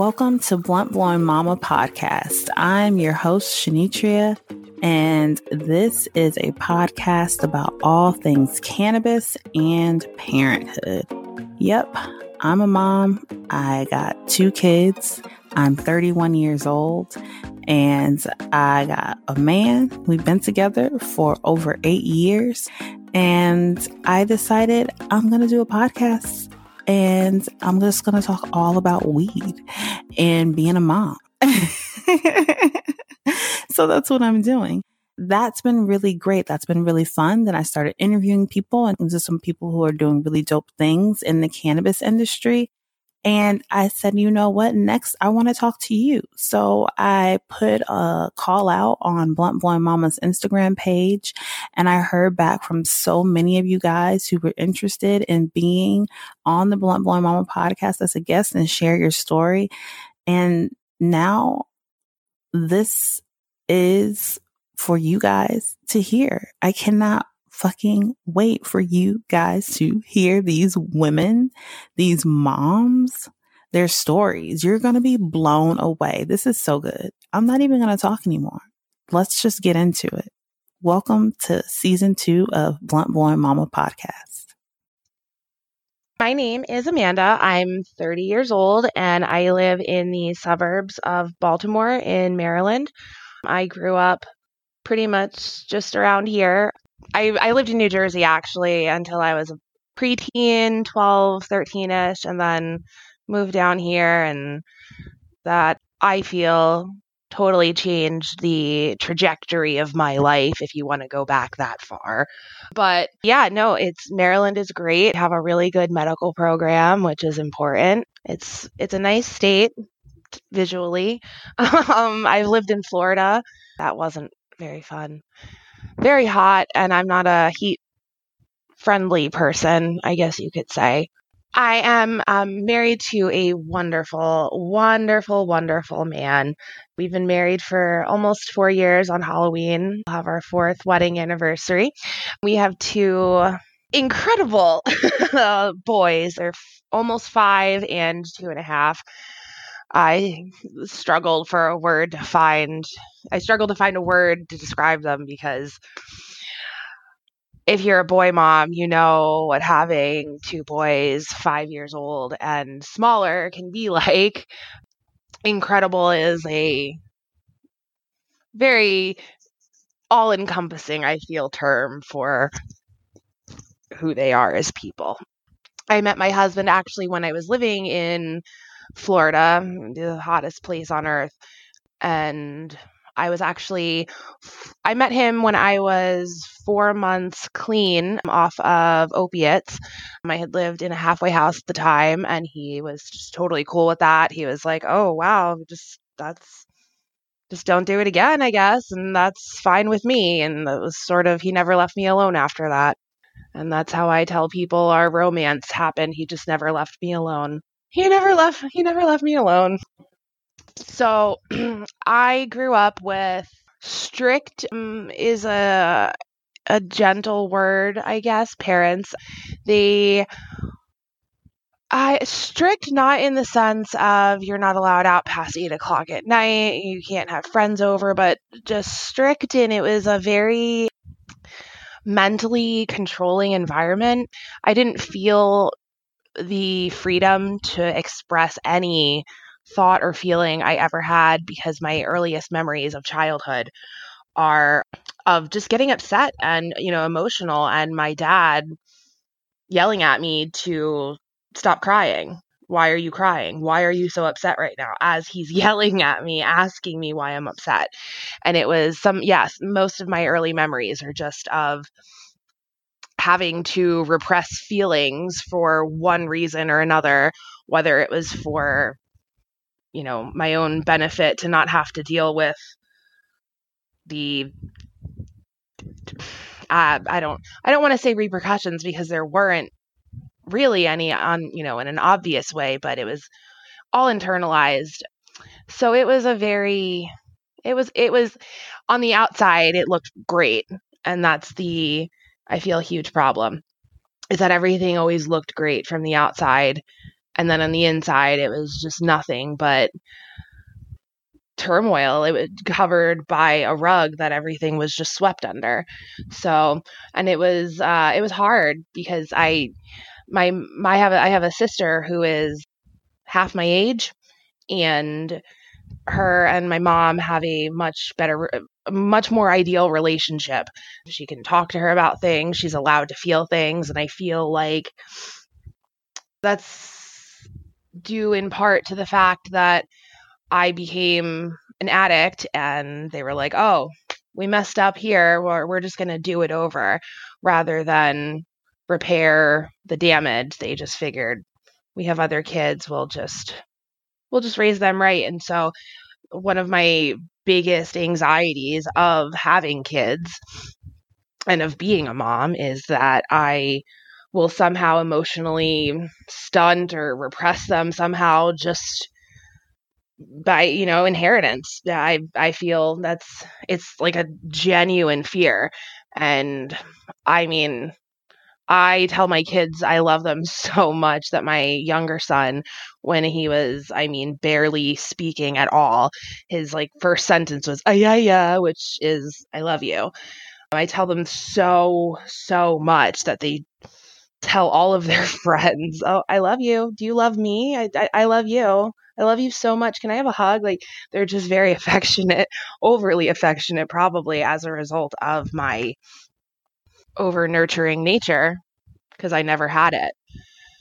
Welcome to Blunt Blowin Mama podcast. I'm your host, Shanitria, and this is a podcast about all things cannabis and parenthood. Yep, I'm a mom. I got two kids. I'm 31 years old, and I got a man. We've been together for over eight years, and I decided I'm going to do a podcast and I'm just going to talk all about weed and being a mom. so that's what I'm doing. That's been really great. That's been really fun. Then I started interviewing people and just some people who are doing really dope things in the cannabis industry. And I said, you know what? Next, I want to talk to you. So I put a call out on Blunt Blowin Mama's Instagram page. And I heard back from so many of you guys who were interested in being on the Blunt Blowin Mama podcast as a guest and share your story. And now this is for you guys to hear. I cannot fucking wait for you guys to hear these women, these moms, their stories. You're going to be blown away. This is so good. I'm not even going to talk anymore. Let's just get into it. Welcome to season two of Blunt Blowin Mama podcast. My name is Amanda. I'm 30 years old and I live in the suburbs of Baltimore in Maryland. I grew up pretty much just around here. I, I lived in New Jersey actually until I was a preteen, 12, 13 ish, and then moved down here. And that I feel totally changed the trajectory of my life if you want to go back that far. But yeah, no, it's Maryland is great. Have a really good medical program, which is important. It's it's a nice state visually. um, I've lived in Florida. That wasn't very fun very hot and I'm not a heat friendly person, I guess you could say. I am um, married to a wonderful, wonderful, wonderful man. We've been married for almost four years on Halloween. We'll have our fourth wedding anniversary. We have two incredible boys. They're f- almost five and two and a half. I mm-hmm. struggled for a word to find. I struggled to find a word to describe them because if you're a boy mom, you know what having two boys, five years old and smaller, can be like. Incredible is a very all encompassing, I feel, term for who they are as people. I met my husband actually when I was living in Florida, mm, the hottest place on earth. And I was actually, I met him when I was four months clean off of opiates. I had lived in a halfway house at the time, and he was just totally cool with that. He was like, oh, wow, just that's just don't do it again, I guess. And that's fine with me. And it was sort of, he never left me alone after that. And that's how I tell people our romance happened. He just never left me alone he never left he never left me alone. So I grew up with strict um, is a a gentle word, I guess. Parents, they I strict not in the sense of you're not allowed out past eight o'clock at night, you can't have friends over, but just strict and it was a very mentally controlling environment. I didn't feel the freedom to express any thought or feeling I ever had because my earliest memories of childhood are of just getting upset and, you know, emotional and my dad yelling at me to stop crying. Why are you crying? Why are you so upset right now? As he's yelling at me, asking me why I'm upset. And it was some, yes, most of my early memories are just of having to repress feelings for one reason or another, whether it was for, you know, my own benefit to not have to deal with the uh, I don't I don't want to say repercussions because there weren't really any on you know in an obvious way, but it was all internalized. So it was a very it was it was on the outside it looked great and that's the I feel a huge problem is that everything always looked great from the outside And then on the inside, it was just nothing but turmoil. It was covered by a rug that everything was just swept under. So, and it was uh, it was hard because I my my I have a, I have a sister who is half my age, and her and my mom have a much better uh, much more ideal relationship. She can talk to her about things, she's allowed to feel things, and I feel like that's due in part to the fact that I became an addict and they were like, "Oh, we messed up here. We're, we're just going to do it over rather than repair the damage. They just figured we have other kids. We'll just we'll just raise them right. And so one of my biggest anxieties of having kids and of being a mom is that I will somehow emotionally stunt or repress them somehow just by you know inheritance i i feel that's it's like a genuine fear and i mean I tell my kids I love them so much that my younger son, when he was, I mean, barely speaking at all, his like first sentence was "ah yeah yeah," which is "I love you." I tell them so so much that they tell all of their friends, "Oh, I love you. Do you love me? I I, I love you." I love you so much. Can I have a hug? Like they're just very affectionate, overly affectionate, probably as a result of my over nurturing nature because I never had it.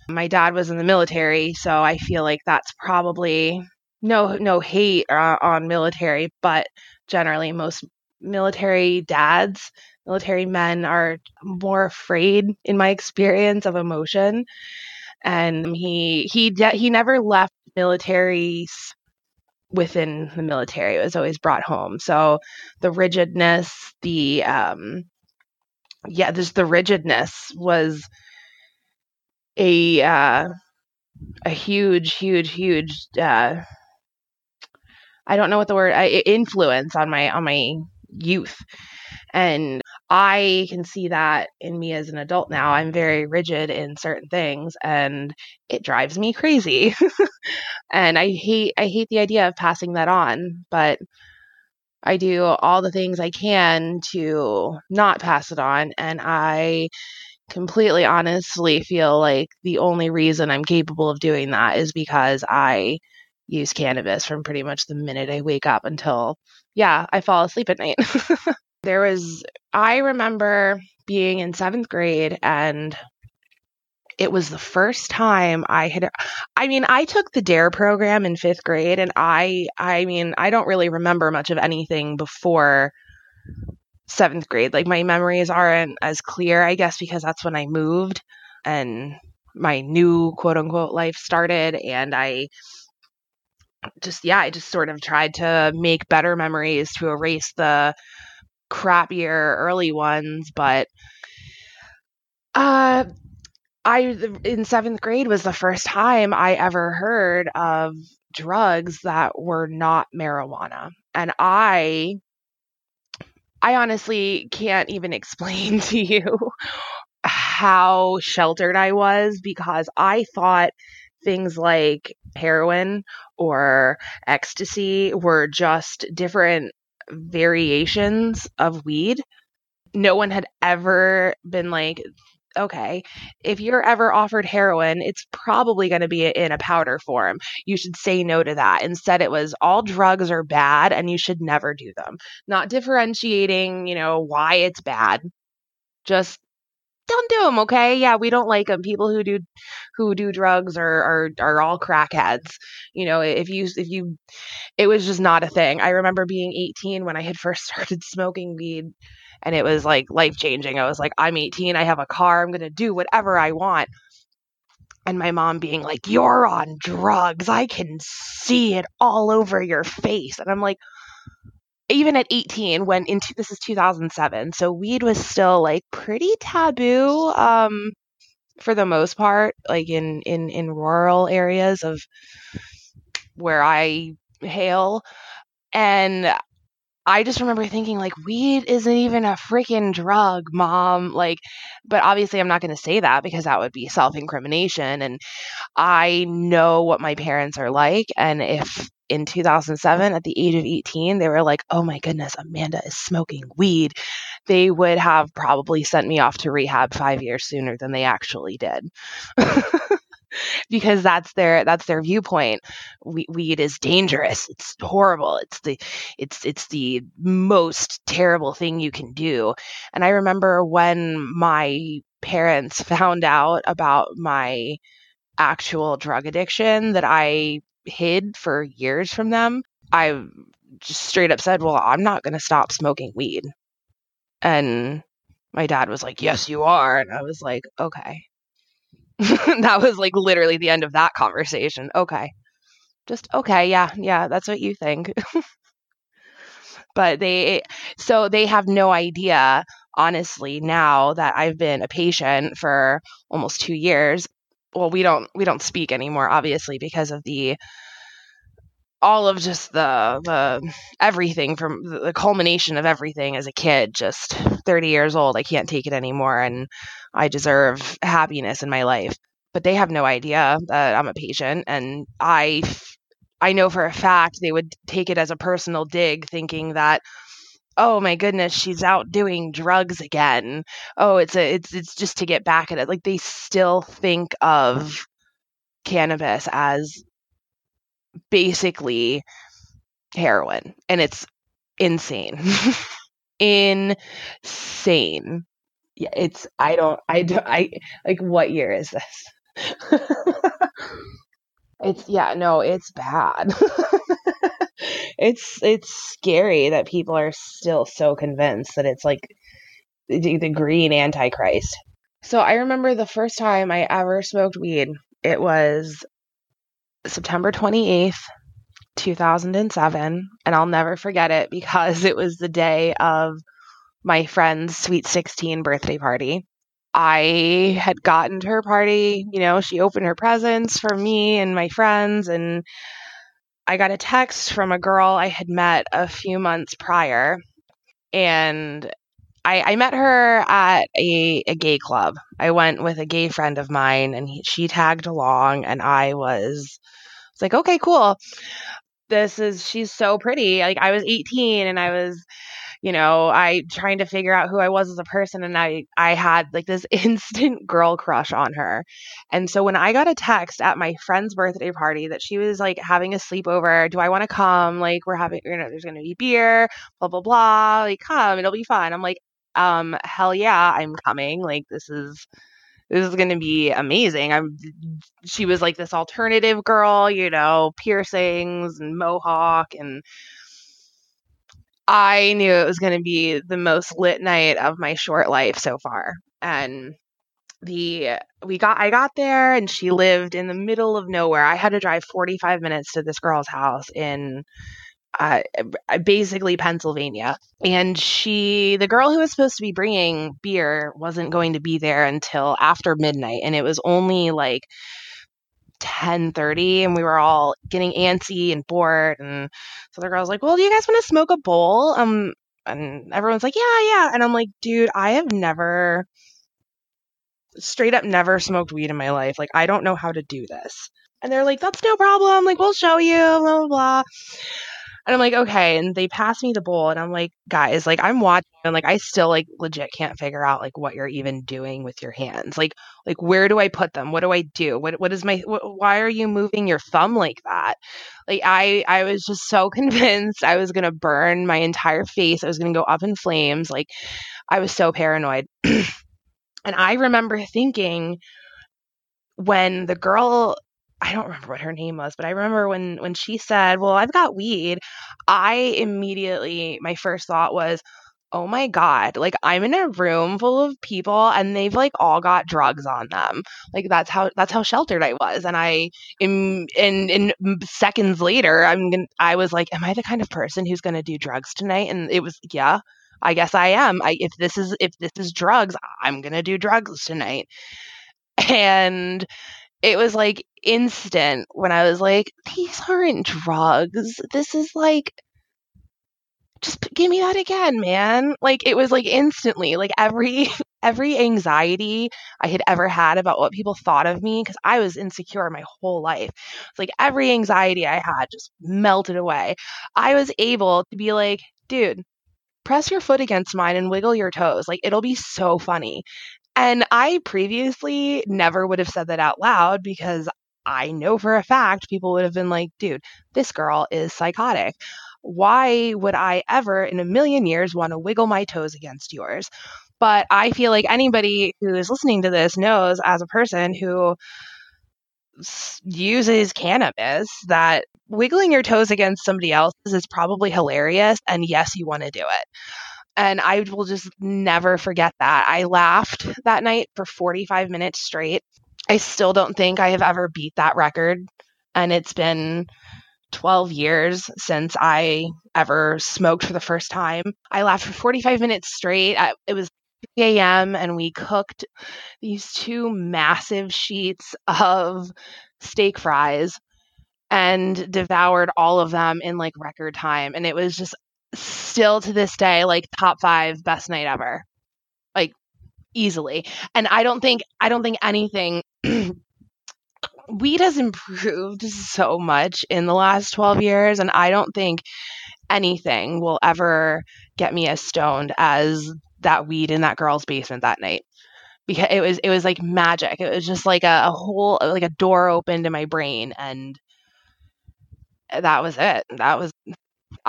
My dad was in the military, so I feel like that's probably no no hate uh, on military, but generally most military dads, military men are more afraid in my experience of emotion. And he he de- he never left military within the military. It was always brought home. So the rigidness, the um yeah, just the rigidness was a uh, a huge, huge, huge. Uh, I don't know what the word uh, influence on my on my youth, and I can see that in me as an adult now. I'm very rigid in certain things, and it drives me crazy. and I hate I hate the idea of passing that on, but I do all the things I can to not pass it on. And I completely honestly feel like the only reason I'm capable of doing that is because I use cannabis from pretty much the minute I wake up until, yeah, I fall asleep at night. there was, I remember being in seventh grade and it was the first time I had I mean, I took the DARE program in 5th grade and I I mean, I don't really remember much of anything before 7th grade. Like my memories aren't as clear, I guess because that's when I moved and my new quote unquote life started and I just yeah, I just sort of tried to make better memories to erase the crappier early ones, but uh I in seventh grade was the first time I ever heard of drugs that were not marijuana. And I I honestly can't even explain to you how sheltered I was because I thought things like heroin or ecstasy were just different variations of weed. No one had ever been like, okay, if you're ever offered heroin, it's probably going to be in a powder form. You should say no to that. Instead, it was all drugs are bad and you should never do them. Not differentiating, you know, why it's bad. Just don't do them, okay? Yeah, we don't like them. People who do who do drugs are are are all crackheads. You know, if you if you it was just not a thing. I remember being 18 when I had first started smoking weed and it was like life changing. I was like, I'm 18, I have a car, I'm to do whatever I want. And my mom being like, You're on drugs. I can see it all over your face. And I'm like, even at 18 when into this is 2007 so weed was still like pretty taboo um for the most part like in in in rural areas of where i hail and I just remember thinking like weed isn't even a freaking drug, mom. Like but obviously I'm not going to say that because that would be self-incrimination and I know what my parents are like and if in 2007 at the age of 18 they were like, "Oh my goodness, Amanda is smoking weed." They would have probably sent me off to rehab 5 years sooner than they actually did. because that's their that's their viewpoint. We, weed is dangerous. It's horrible. It's the it's it's the most terrible thing you can do. And I remember when my parents found out about my actual drug addiction that I hid for years from them, I just straight up said, "Well, I'm not going to stop smoking weed." And my dad was like, "Yes, you are." And I was like, "Okay." that was like literally the end of that conversation. Okay. Just okay, yeah, yeah, that's what you think. but they so they have no idea honestly now that I've been a patient for almost 2 years. Well, we don't we don't speak anymore obviously because of the all of just the the everything from the culmination of everything as a kid just 30 years old i can't take it anymore and i deserve happiness in my life. But they have no idea that i'm a patient and i i know for a fact they would take it as a personal dig thinking that oh my goodness she's out doing drugs again. Oh it's a it's it's just to get back at it. Like they still think of cannabis as basically heroin and it's insane. Insane. Yeah it's i don't i don't i like what year is this? It's yeah no it's bad it's it's scary that people are still so convinced that it's like the, the green antichrist so i remember the first time i ever smoked weed it was September 28th, 2007, and I'll never forget it because it was the day of my friend's sweet 16 birthday party. I had gotten to her party, you know, she opened her presents for me and my friends, and I got a text from a girl I had met a few months prior. And I, I met her at a, a gay club. I went with a gay friend of mine, and he, she tagged along, and I was it's like, okay, cool. This is she's so pretty. Like I was 18 and I was you know, I trying to figure out who I was as a person and I I had like this instant girl crush on her. And so when I got a text at my friend's birthday party that she was like having a sleepover, do I want to come? Like we're having you know, there's going to be beer, blah blah blah. Like come, it'll be fun. I'm like, um hell yeah, I'm coming. Like this is this is going to be amazing. I'm she was like this alternative girl, you know, piercings and mohawk and I knew it was going to be the most lit night of my short life so far. And the we got I got there and she lived in the middle of nowhere. I had to drive 45 minutes to this girl's house in uh, basically Pennsylvania. And she, the girl who was supposed to be bringing beer, wasn't going to be there until after midnight, and it was only like 10:30 and we were all getting antsy and bored and so the girl's like, "Well, do you guys want to smoke a bowl?" Um and everyone's like, "Yeah, yeah." And I'm like, "Dude, I have never straight up never smoked weed in my life. Like I don't know how to do this." And they're like, "That's no problem. Like we'll show you." blah blah blah. And I'm like, okay. And they pass me the bowl, and I'm like, guys, like I'm watching, and like I still like legit can't figure out like what you're even doing with your hands. Like, like where do I put them? What do I do? What what is my? why are you moving your thumb like that? Like I I was just so convinced I was gonna burn my entire face. I was gonna go up in flames. Like I was so paranoid. and I remember thinking when the girl I don't remember what her name was, but I remember when when she said, "Well, I've got weed," I immediately my first thought was, "Oh my god, like I'm in a room full of people and they've like all got drugs on them." Like that's how that's how sheltered I was and I in in in seconds later, I'm gonna, I was like, "Am I the kind of person who's going to do drugs tonight?" And it was, "Yeah, I guess I am. I if this is if this is drugs, I'm going to do drugs tonight." And it was like instant when I was like, these aren't drugs. This is like just give me that again, man. Like it was like instantly, like every every anxiety I had ever had about what people thought of me cuz I was insecure my whole life. It's like every anxiety I had just melted away. I was able to be like, dude, press your foot against mine and wiggle your toes. Like it'll be so funny. And I previously never would have said that out loud because I know for a fact people would have been like, dude, this girl is psychotic why would I ever in a million years want to wiggle my toes against yours? But I feel like anybody who is listening to this knows as a person who uses cannabis that wiggling your toes against somebody else's is probably hilarious. And yes, you want to do it. And I will just never forget that. I laughed that night for 45 minutes straight. I still don't think I have ever beat that record. And it's been 12 years since I ever smoked for the first time. I laughed for 45 minutes straight. It was 3 a.m. and we cooked these two massive sheets of steak fries and devoured all of them in like record time. And it was just still to this day like top five best night ever. Like easily. And I don't think I don't think anything weed has improved so much in the last 12 years and i don't think anything will ever get me as stoned as that weed in that girl's basement that night because it was it was like magic it was just like a, a whole like a door opened in my brain and that was it that was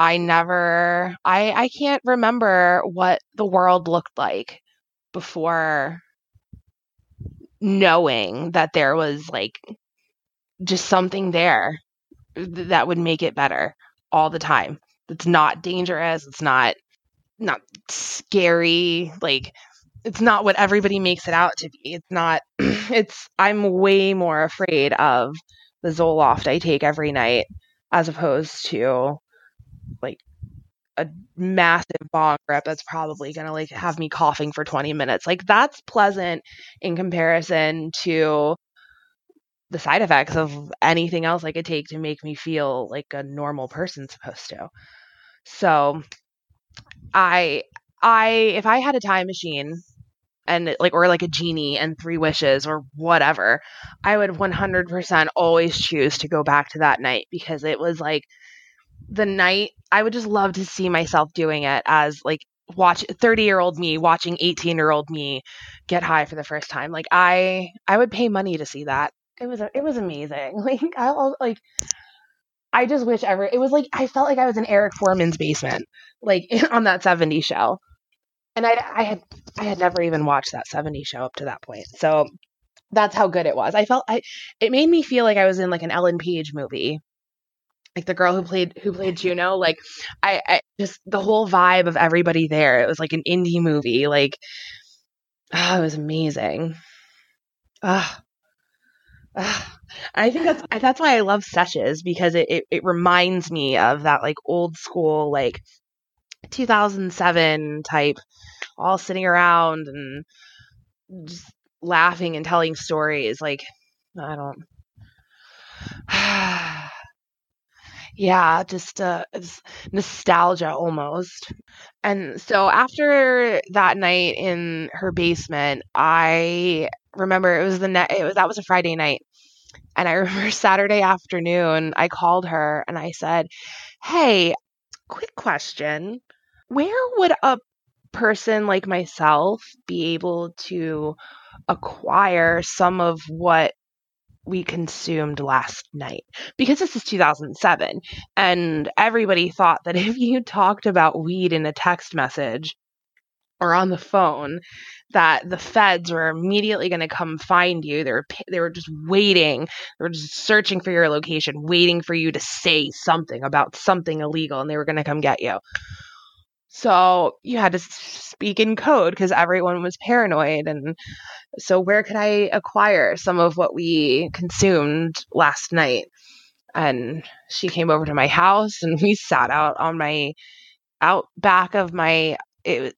i never i i can't remember what the world looked like before knowing that there was like just something there that would make it better all the time. It's not dangerous. It's not not scary. Like it's not what everybody makes it out to be. It's not. It's I'm way more afraid of the Zoloft I take every night as opposed to like a massive bong rip that's probably going to like have me coughing for 20 minutes. Like that's pleasant in comparison to the side effects of anything else I could take to make me feel like a normal person's supposed to. So I I if I had a time machine and like or like a genie and three wishes or whatever, I would 100% always choose to go back to that night because it was like the night I would just love to see myself doing it as like watch 30 year old me watching 18 year old me get high for the first time like i i would pay money to see that it was it was amazing. Like I like I just wish ever it was like I felt like I was in Eric Forman's basement, like on that 70 show. And I I had I had never even watched that 70 show up to that point. So that's how good it was. I felt I it made me feel like I was in like an Ellen Page movie. Like the girl who played who played Juno, like I, I just the whole vibe of everybody there. It was like an indie movie. Like oh, it was amazing. Ah, I think that's that's why I love Seshes because it, it, it reminds me of that like old school like 2007 type, all sitting around and just laughing and telling stories. Like I don't. yeah, just uh, nostalgia almost. And so after that night in her basement, I remember it was the net it was that was a Friday night. And I remember Saturday afternoon, I called her and I said, Hey, quick question. Where would a person like myself be able to acquire some of what we consumed last night because this is 2007 and everybody thought that if you talked about weed in a text message or on the phone that the feds were immediately going to come find you. They were they were just waiting. They were just searching for your location, waiting for you to say something about something illegal, and they were going to come get you. So you had to speak in code because everyone was paranoid. And so, where could I acquire some of what we consumed last night? And she came over to my house, and we sat out on my out back of my it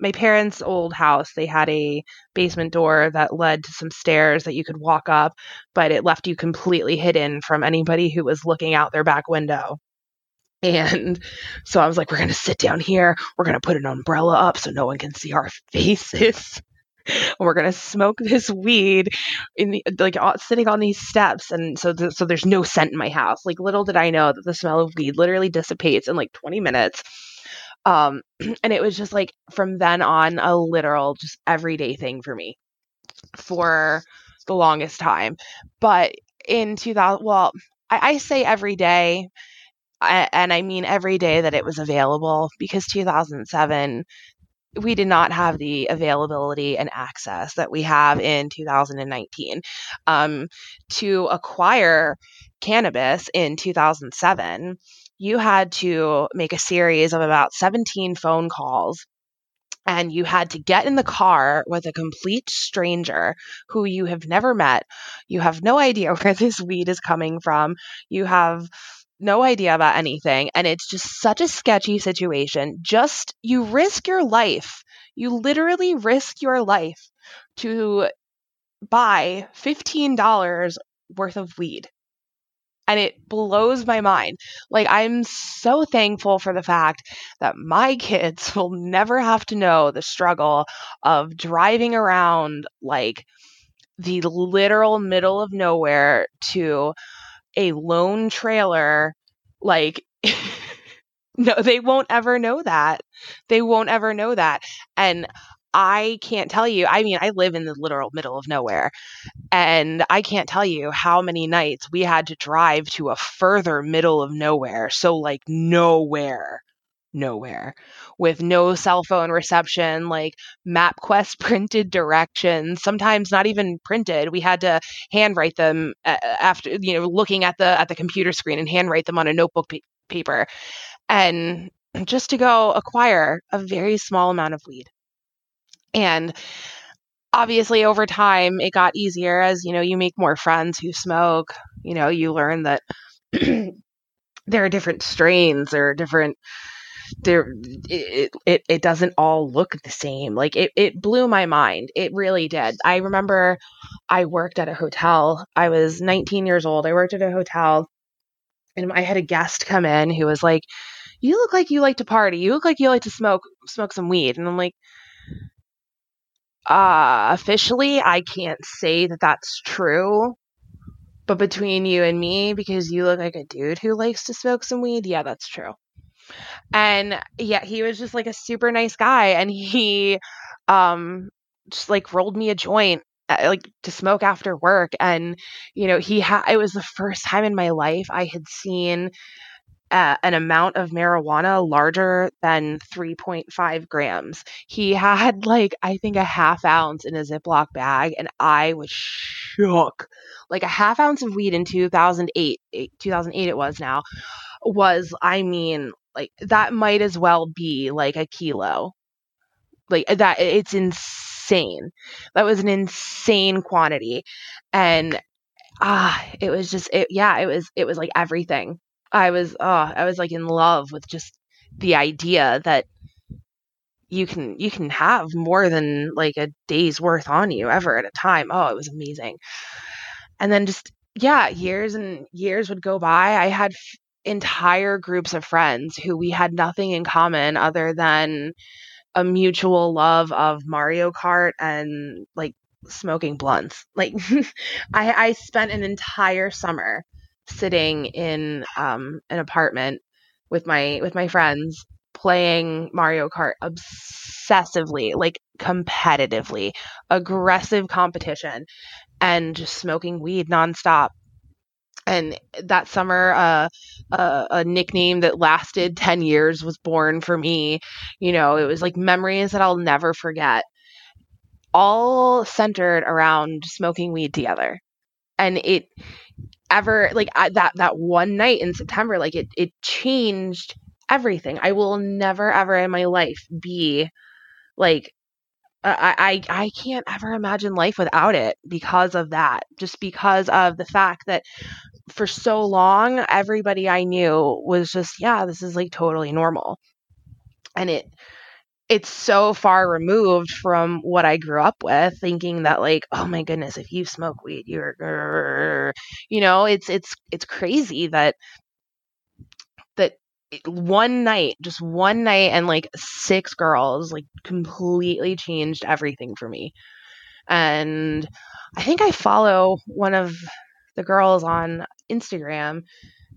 my parents' old house. They had a basement door that led to some stairs that you could walk up, but it left you completely hidden from anybody who was looking out their back window. And so I was like, we're going to sit down here. We're going to put an umbrella up so no one can see our faces. and we're going to smoke this weed in the, like sitting on these steps. And so, th- so there's no scent in my house. Like little did I know that the smell of weed literally dissipates in like 20 minutes. Um, and it was just like from then on a literal, just everyday thing for me for the longest time. But in 2000, well, I, I say every day and I mean every day that it was available because 2007 we did not have the availability and access that we have in 2019 um, to acquire cannabis in 2007 you had to make a series of about 17 phone calls and you had to get in the car with a complete stranger who you have never met. You have no idea where this weed is coming from. You have no idea about anything and it's just such a sketchy situation. Just you risk your life you literally risk your life to buy $15 worth of weed. And it blows my mind. Like i'm so thankful for the fact that my kids will never have to know the struggle of driving around like the literal middle of nowhere to a lone trailer like no they won't ever know that they won't ever know that and I can't tell you. I mean, I live in the literal middle of nowhere, and I can't tell you how many nights we had to drive to a further middle of nowhere. So, like, nowhere, nowhere, with no cell phone reception, like MapQuest printed directions, sometimes not even printed. We had to handwrite them uh, uh, after, you know, looking at the at the computer screen and handwrite them on a notebook p- paper, and just to go acquire a very small amount of weed. And obviously over time it got easier as you know you make more friends who smoke you know you learn that there are different strains are different there it, it it doesn't all look the same. Like it, it blew my mind. It really did. I remember i worked at a hotel. I was 19 years old. I worked at a hotel and i had a guest come in who was like you look like you like to party. You look like you like to smoke smoke some weed. And i'm like uh, officially, I can't say that that's true. But between you and me, because you look like a dude who likes to smoke some weed, yeah, that's true. And yeah, he was just like a super nice guy, and he um just like rolled me a joint uh, like to smoke after work and you know he had it was the first time in my life i had seen uh, an amount of marijuana larger than 3.5 grams. He had like, I think, a half ounce in a Ziploc bag, and I was shook. Like a half ounce of weed in 2008, 2008 it was now, was, I mean, like that might as well be like a kilo. Like that, it's insane. That was an insane quantity. And ah, it was just, it, yeah, it was, it was like everything I was oh, I was like in love with just the idea that you can you can have more than like a day's worth on you ever at a time. Oh, it was amazing. And then just yeah, years and years would go by. I had entire groups of friends who we had nothing in common other than a mutual love of Mario Kart and like smoking blunts. Like I I spent an entire summer sitting in um, an apartment with my with my friends playing Mario Kart obsessively, like competitively, aggressive competition, and just smoking weed nonstop. And that summer, uh, a, a nickname that lasted 10 years was born for me. You know, it was like memories that I'll never forget, all centered around smoking weed together. And it, ever like I, that that one night in September like it it changed everything. I will never ever in my life be like I, I I can't ever imagine life without it because of that. Just because of the fact that for so long everybody I knew was just yeah, this is like totally normal. And it it's so far removed from what I grew up with, thinking that like, oh my goodness, if you smoke weed, you're, you know, it's it's it's crazy that Eh, one night, just one night, and like six girls, like completely changed everything for me. And I think I follow one of the girls on Instagram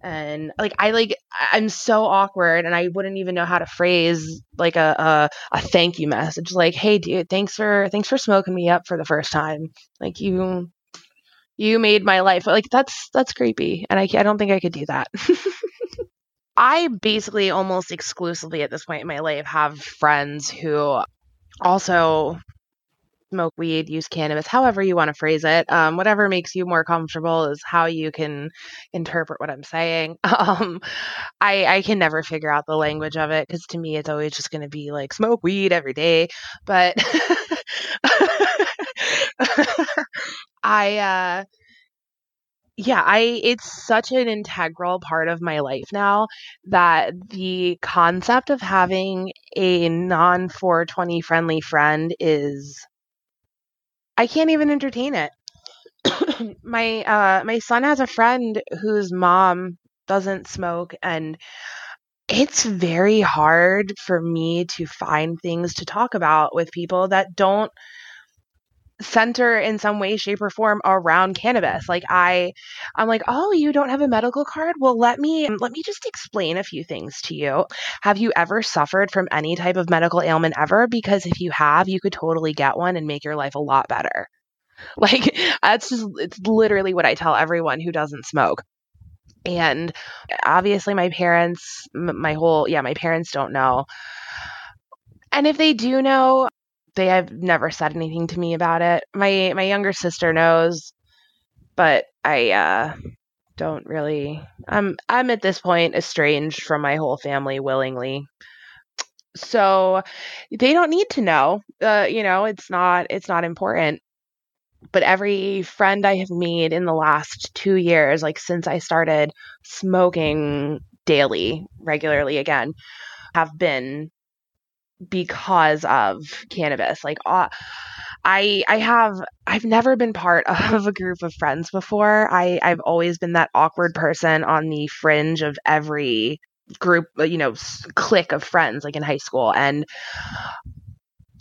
and like I like I'm so awkward and I wouldn't even know how to phrase like a, a a thank you message like hey dude thanks for thanks for smoking me up for the first time. Like you you made my life. Like that's that's creepy and I I don't think I could do that I basically almost exclusively at this point in my life have friends who also smoke weed, use cannabis, however you want to phrase it. Um, whatever makes you more comfortable is how you can interpret what I'm saying. Um, I, I can never figure out the language of it because to me it's always just going to be like smoke weed every day. But I, uh, yeah, I it's such an integral part of my life now that the concept of having a non 420 friendly friend is I can't even entertain it. my uh my son has a friend whose mom doesn't smoke and it's very hard for me to find things to talk about with people that don't center in some way shape or form around cannabis. Like i i'm like oh you don't have a medical card? Well let me let me just explain a few things to you. Have you ever suffered from any type of medical ailment ever? Because if you have you could totally get one and make your life a lot better. Like that's just it's literally what i tell everyone who doesn't smoke. And obviously my parents my whole yeah my parents don't know. And if they do know they have never said anything to me about it. My my younger sister knows, but I uh, don't really. I'm I'm at this point estranged from my whole family willingly. So they don't need to know. Uh, you know, it's not it's not important. But every friend I have made in the last two years, like since I started smoking daily, regularly again, have been because of cannabis. Like uh, I I have I've never been part of a group of friends before. I I've always been that awkward person on the fringe of every group, you know, clique of friends like in high school and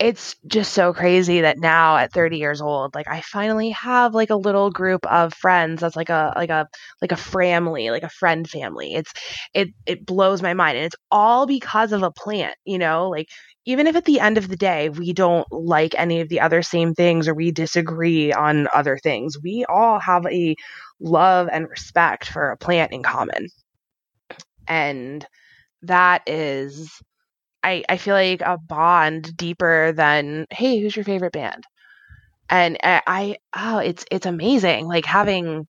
it's just so crazy that now at 30 years old like i finally have like a little group of friends that's like a like a like a family like a friend family. It's it it blows my mind and it's all because of a plant you know? Like even if at the end of the day we don't like any of the other same things or we disagree on other things we all have a love and respect for a plant in common. And that is I, I feel like a bond deeper than hey who's your favorite band? And I, I oh it's it's amazing like having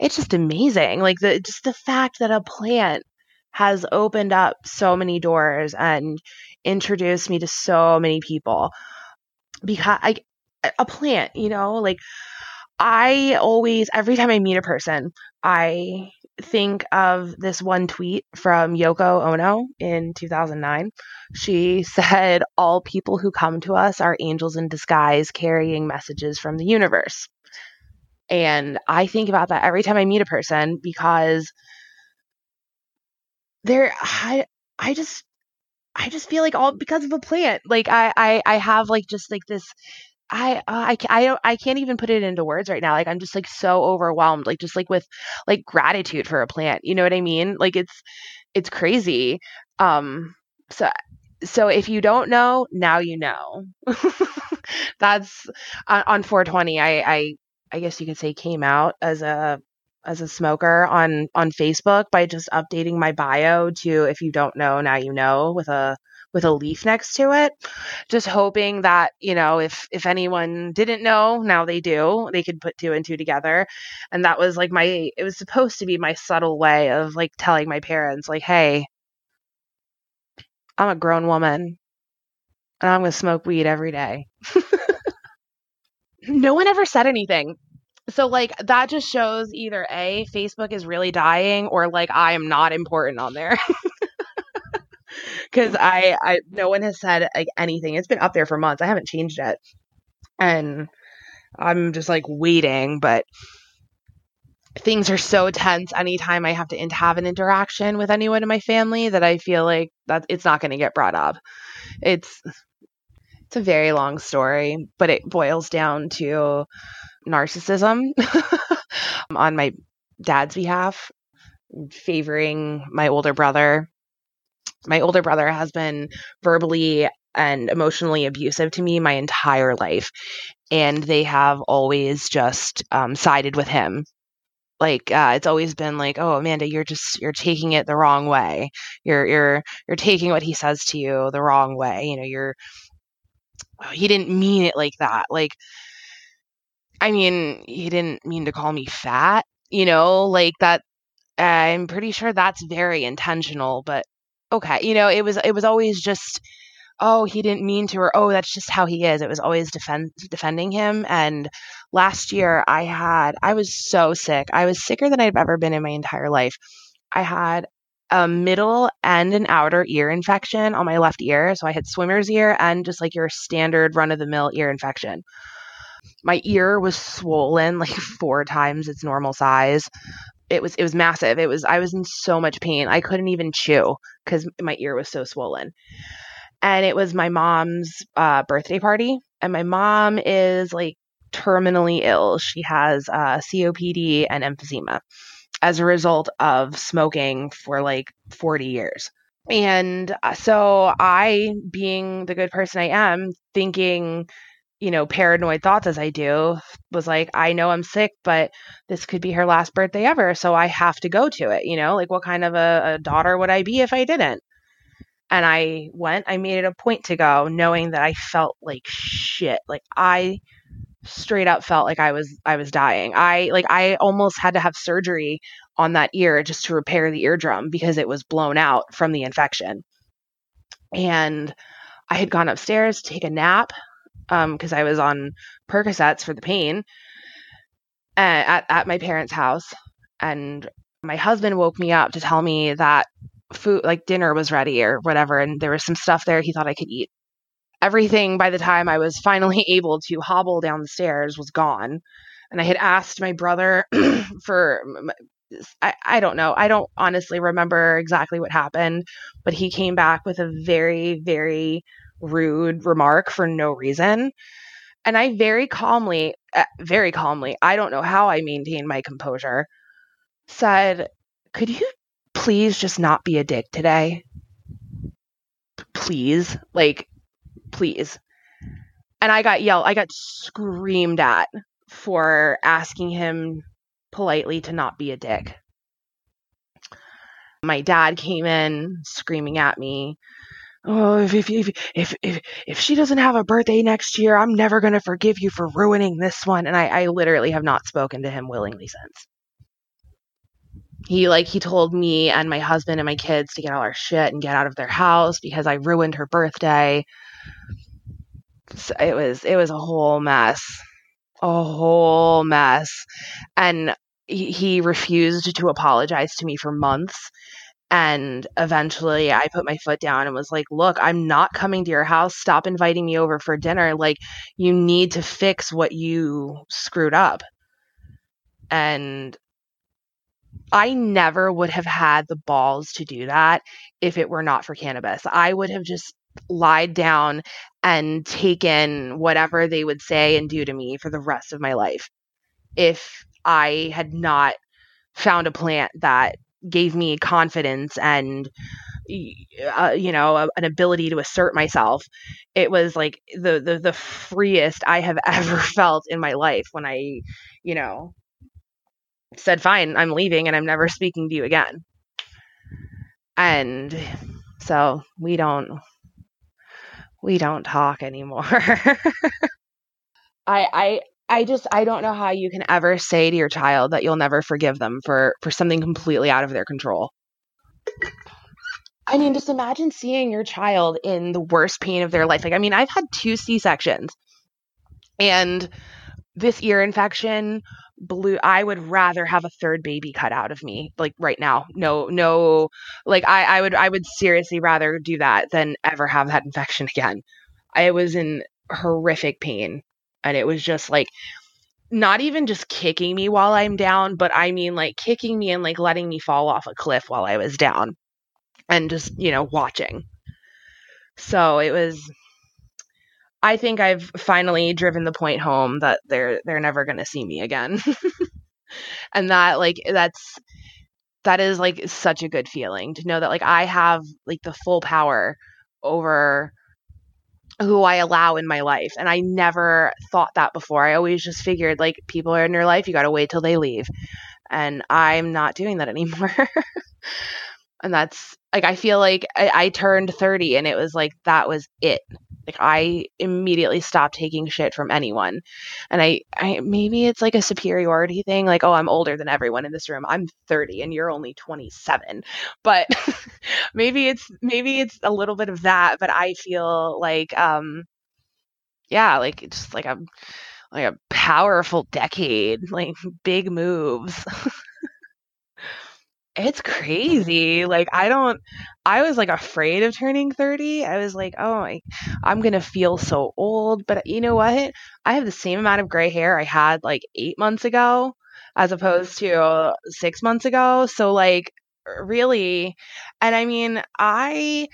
it's just amazing like the just the fact that a plant has opened up so many doors and introduced me to so many people. Because I a plant you know like I always every time I meet a person I think of this one tweet from Yoko Ono in 2009. She said, All people who come to us are angels in disguise carrying messages from the universe. And I think about that every time I meet a person because there, I, I just, I just feel like all because of a plant. Like I, I, I have like just like this I uh, I I I can't even put it into words right now. Like I'm just like so overwhelmed, like just like with like gratitude for a plant. You know what I mean? Like it's it's crazy. Um so so if you don't know, now you know. That's uh, on 420. I I I guess you could say came out as a as a smoker on on Facebook by just updating my bio to if you don't know, now you know with a with a leaf next to it just hoping that you know if if anyone didn't know now they do they could put two and two together. And that was like my it was supposed to be my subtle way of like telling my parents like hey i'm a grown woman and i'm going to smoke weed every day. No one ever said anything. So like that just shows either a facebook is really dying or like i am not important on there because I, I, no one has said like anything. It's been up there for months. I haven't changed it, and I'm just like waiting. But things are so tense anytime I have to have an interaction with anyone in my family that I feel like that it's not going to get brought up. It's it's a very long story, but it boils down to narcissism on my dad's behalf, favoring my older brother. My older brother has been verbally and emotionally abusive to me my entire life. And they have always just um, sided with him. Like uh, it's always been like oh amanda you're just you're taking it the wrong way. You're you're you're taking what he says to you the wrong way. You know you're oh, he didn't mean it like that. Like i mean he didn't mean to call me fat you know? Like that i'm pretty sure that's very intentional but okay you know it was it was always just oh, he didn't mean to, or oh, that's just how he is. It was always defend, defending him. And last year, I had, I was so sick. I was sicker than I've ever been in my entire life. I had a middle and an outer ear infection on my left ear. So I had swimmer's ear and just like your standard run of the mill ear infection. My ear was swollen like four times its normal size. It was it was massive. It was I was in so much pain. I couldn't even chew because my ear was so swollen and it was my mom's uh, birthday party. And my mom is like terminally ill. She has uh, COPD and emphysema as a result of smoking for like 40 years. And uh, so I, being the good person I am, thinking, you know, paranoid thoughts as I do, was like, I know I'm sick, but this could be her last birthday ever. So I have to go to it. You know, like what kind of a, a daughter would I be if I didn't? and I went. I made it a point to go, knowing that I felt like shit. Like I straight up felt like I was I was dying. I like I almost had to have surgery on that ear just to repair the eardrum because it was blown out from the infection. And I had gone upstairs to take a nap because um, I was on Percocets for the pain at at my parents' house, and my husband woke me up to tell me that food like dinner was ready or whatever and there was some stuff there he thought I could eat. Everything by the time I was finally able to hobble down the stairs was gone. And I had asked my brother for I, I don't know. I don't honestly remember exactly what happened, but he came back with a very, very rude remark for no reason. And I very calmly, uh, very calmly, I don't know how I maintained my composure, said, Could you please just not be a dick today? Please. Like, please. And I got yelled, I got screamed at for asking him politely to not be a dick. My dad came in screaming at me. Oh, if if if if if, she doesn't have a birthday next year, I'm never gonna forgive you for ruining this one. And I, I literally have not spoken to him willingly since he like he told me and my husband and my kids to get all our shit and get out of their house because I ruined her birthday. So it was it was a whole mess. A whole mess. And he, he refused to apologize to me for months. And eventually I put my foot down and was like, look, I'm not coming to your house. Stop inviting me over for dinner. Like, you need to fix what you screwed up. And I never would have had the balls to do that if it were not for cannabis. I would have just lied down and taken whatever they would say and do to me for the rest of my life if I had not found a plant that gave me confidence and uh, you know a, an ability to assert myself it was like the, the the freest i have ever felt in my life when i you know said, Fine, I'm leaving and I'm never speaking to you again. And so we don't we don't talk anymore. I I I just I don't know how you can ever say to your child that you'll never forgive them for for something completely out of their control. I mean, just imagine seeing your child in the worst pain of their life. Like, I mean, I've had two C sections, and this ear infection blew i would rather have a third baby cut out of me like right now no no like i i would i would seriously rather do that than ever have that infection again i was in horrific pain and it was just like not even just kicking me while I'm down, but I mean like kicking me and like letting me fall off a cliff while I was down and just, you know, watching. So it was I think I've finally driven the point home that they're they're never going to see me again. and that like that's that is like such a good feeling to know that like I have like the full power over who I allow in my life. And I never thought that before. I always just figured like people are in your life, you got to wait till they leave. And I'm not doing that anymore. and that's like, I feel like I, I, turned 30 and it was like, that was it. Like I immediately stopped taking shit from anyone. And I, I maybe it's like a superiority thing like oh I'm older than everyone in this room. I'm 30 and you're only 27. But maybe it's maybe it's a little bit of that, but I feel like um yeah, like just like a like a powerful decade, like big moves. It's mm-hmm. crazy. Like I don't I was like afraid of turning 30. I was like, "Oh, I, I'm going to feel so old." But you know what? I have the same amount of gray hair I had like 8 months ago as opposed to 6 months ago. So like really and I mean, I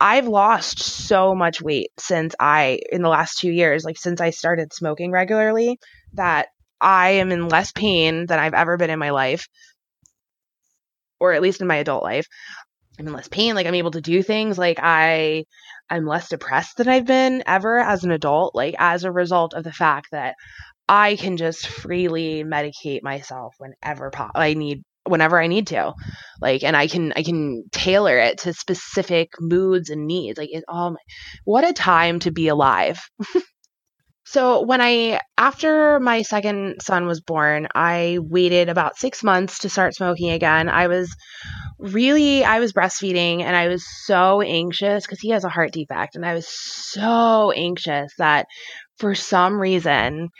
I've lost so much weight since I in the last 2 years, like since I started smoking regularly that I am in less pain than I've ever been in my life or at least in my adult life. I'm in less pain. Like I'm able to do things. Like I, I'm less depressed than I've been ever as an adult. Like as a result of the fact that I can just freely medicate myself whenever po- I need, whenever I need to. Like, and I can, I can tailor it to specific moods and needs. Like, it, oh what a time to be alive. So when I after my second son was born, I waited about 6 months to start smoking again. I was really I was breastfeeding and I was so anxious cuz he has a heart defect and I was so anxious that for some reason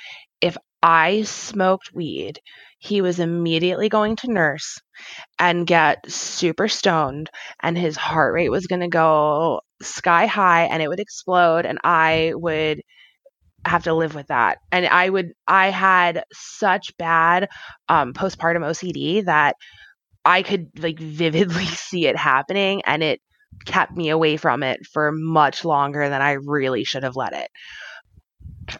if I smoked weed, he was immediately going to nurse and get super stoned and his heart rate was going to go sky high and it would explode and I would have to live with that. And I would, I had such bad um, postpartum OCD that I could like vividly see it happening and it kept me away from it for much longer than I really should have let it.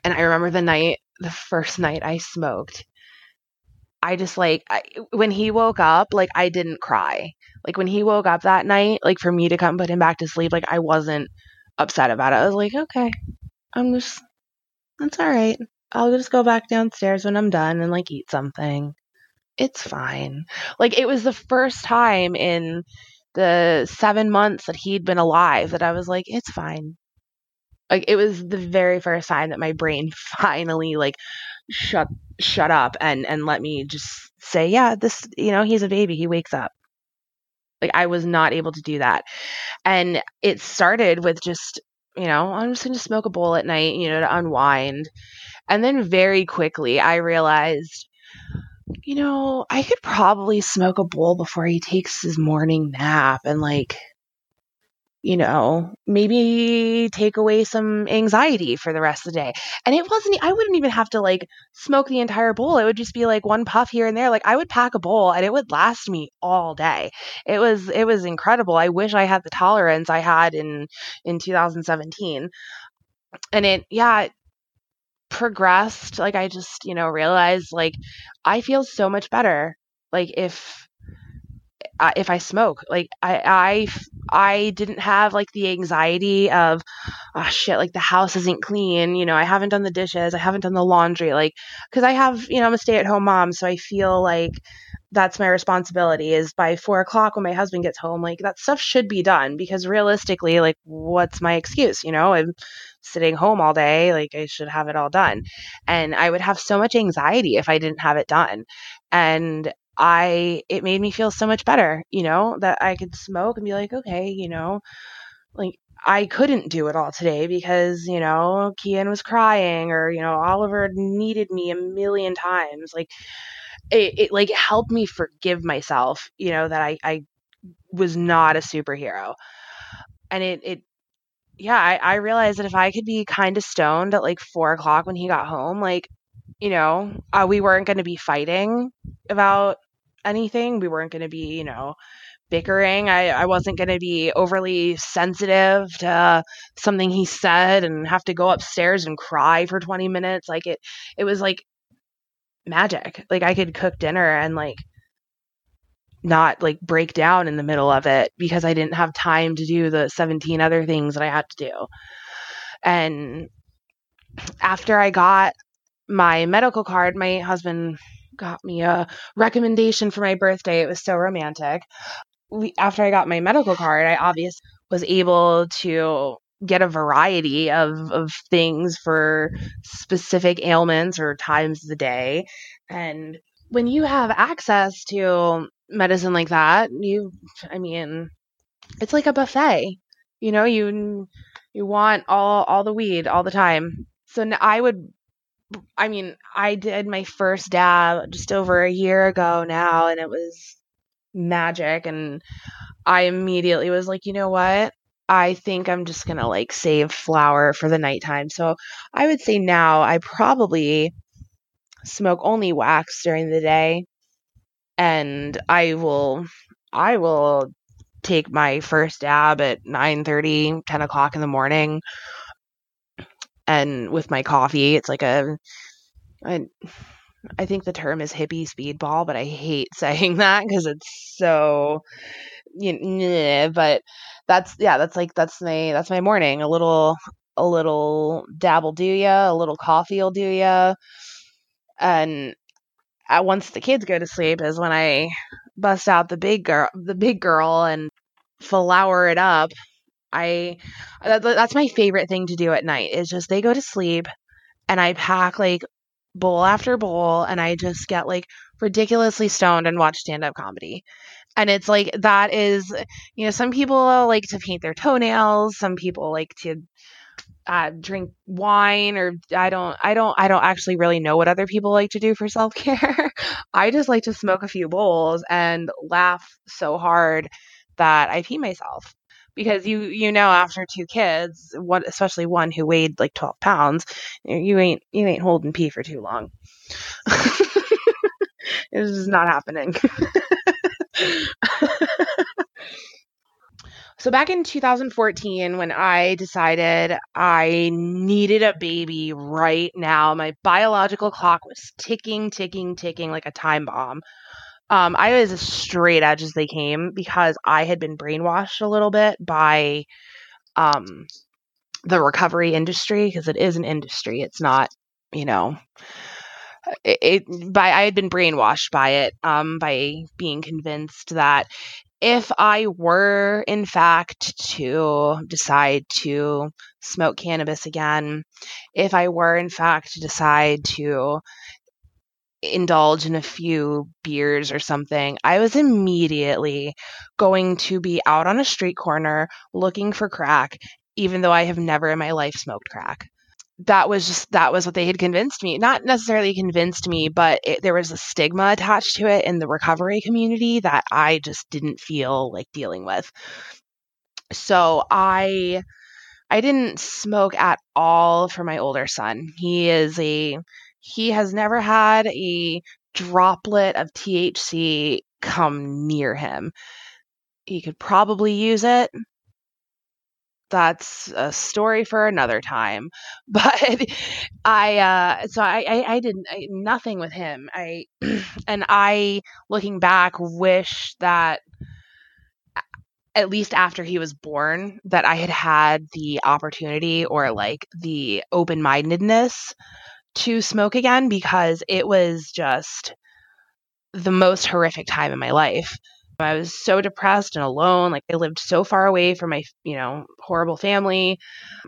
And I remember the night, the first night I smoked, I just like, I, when he woke up, like I didn't cry. Like when he woke up that night, like for me to come put him back to sleep, like I wasn't upset about it. I was like, okay, I'm just that's all right. I'll just go back downstairs when I'm done and like eat something. It's fine. Like it was the first time in the 7 months that he'd been alive that I was like it's fine. Like it was the very first time that my brain finally like shut shut up and and let me just say, yeah, this, you know, he's a baby, he wakes up. Like I was not able to do that. And it started with just you know, I'm just going to smoke a bowl at night, you know, to unwind. And then very quickly I realized, you know, I could probably smoke a bowl before he takes his morning nap and like you know, maybe take away some anxiety for the rest of the day. And it wasn't, I wouldn't even have to like smoke the entire bowl. It would just be like one puff here and there. Like I would pack a bowl and it would last me all day. It was, it was incredible. I wish I had the tolerance I had in, in 2017. And it, yeah, it progressed. Like I just, you know, realized like I feel so much better. Like if, uh, if I smoke. Like I, I, I didn't have like the anxiety of, oh shit, like the house isn't clean. You know, I haven't done the dishes. I haven't done the laundry. Like, cause I have, you know, I'm a stay at home mom. So I feel like that's my responsibility is by four o'clock when my husband gets home, like that stuff should be done because realistically, like what's my excuse? You know, I'm sitting home all day. Like I should have it all done. And I would have so much anxiety if I didn't have it done. And I it made me feel so much better, you know, that I could smoke and be like, okay, you know, like I couldn't do it all today because, you know, Kian was crying or, you know, Oliver needed me a million times. Like it, it like helped me forgive myself, you know, that I, I was not a superhero. And it, it yeah, I, I realized that if I could be kind of stoned at like four o'clock when he got home, like you know, uh, we weren't going to be fighting about anything. We weren't going to be, you know, bickering. I, I wasn't going to be overly sensitive to something he said and have to go upstairs and cry for 20 minutes. Like it, it was like magic. Like I could cook dinner and like not like break down in the middle of it because I didn't have time to do the 17 other things that I had to do. And after I got my medical card, my husband got me a recommendation for my birthday. It was so romantic. We, after I got my medical card, I obviously was able to get a variety of, of things for specific ailments or times of the day. And when you have access to medicine like that, you, I mean, it's like a buffet. You know, you you want all all the weed all the time. So I would, I mean, I did my first dab just over a year ago now, and it was magic. And I immediately was like, you know what? I think I'm just gonna like save flower for the nighttime. So I would say now I probably smoke only wax during the day and I will I will take my first dab at 9 30 10 o'clock in the morning and with my coffee it's like a I, I think the term is hippie speedball but i hate saying that because it's so you know, but that's yeah that's like that's my that's my morning a little a little dab will do ya a little coffee will do ya and uh, once the kids go to sleep is when I bust out the big girl, the big girl, and flower it up. I that, that's my favorite thing to do at night is just they go to sleep, and I pack like bowl after bowl, and I just get like ridiculously stoned and watch stand up comedy. And it's like that is, you know, some people like to paint their toenails, some people like to uh, drink wine or I don't I don't I don't actually really know what other people like to do for self-care. I just like to smoke a few bowls and laugh so hard that I pee myself. Because you you know after two kids, what especially one who weighed like 12 pounds, you ain't you ain't holding pee for too long. it's just not happening. So back in 2014, when I decided I needed a baby right now, my biological clock was ticking, ticking, ticking like a time bomb. Um, I was as straight edge as they came because I had been brainwashed a little bit by um, the recovery industry because it is an industry. It's not, you know, it, it, by I had been brainwashed by it um, by being convinced that if I were, in fact, to decide to smoke cannabis again, if I were, in fact, to decide to indulge in a few beers or something, I was immediately going to be out on a street corner looking for crack, even though I have never in my life smoked crack. That was just that was what they had convinced me not necessarily convinced me but it, there was a stigma attached to it in the recovery community that i just didn't feel like dealing with. So i i didn't smoke at all for my older son. He is a he has never had a droplet of thc come near him he could probably use it that's a story for another time. But I, uh, so I, I, I did nothing with him. I, and I, looking back, wish that at least after he was born, that I had had the opportunity or like the open mindedness to smoke again because it was just the most horrific time in my life. I was so depressed and alone. Like I lived so far away from my, you know, horrible family.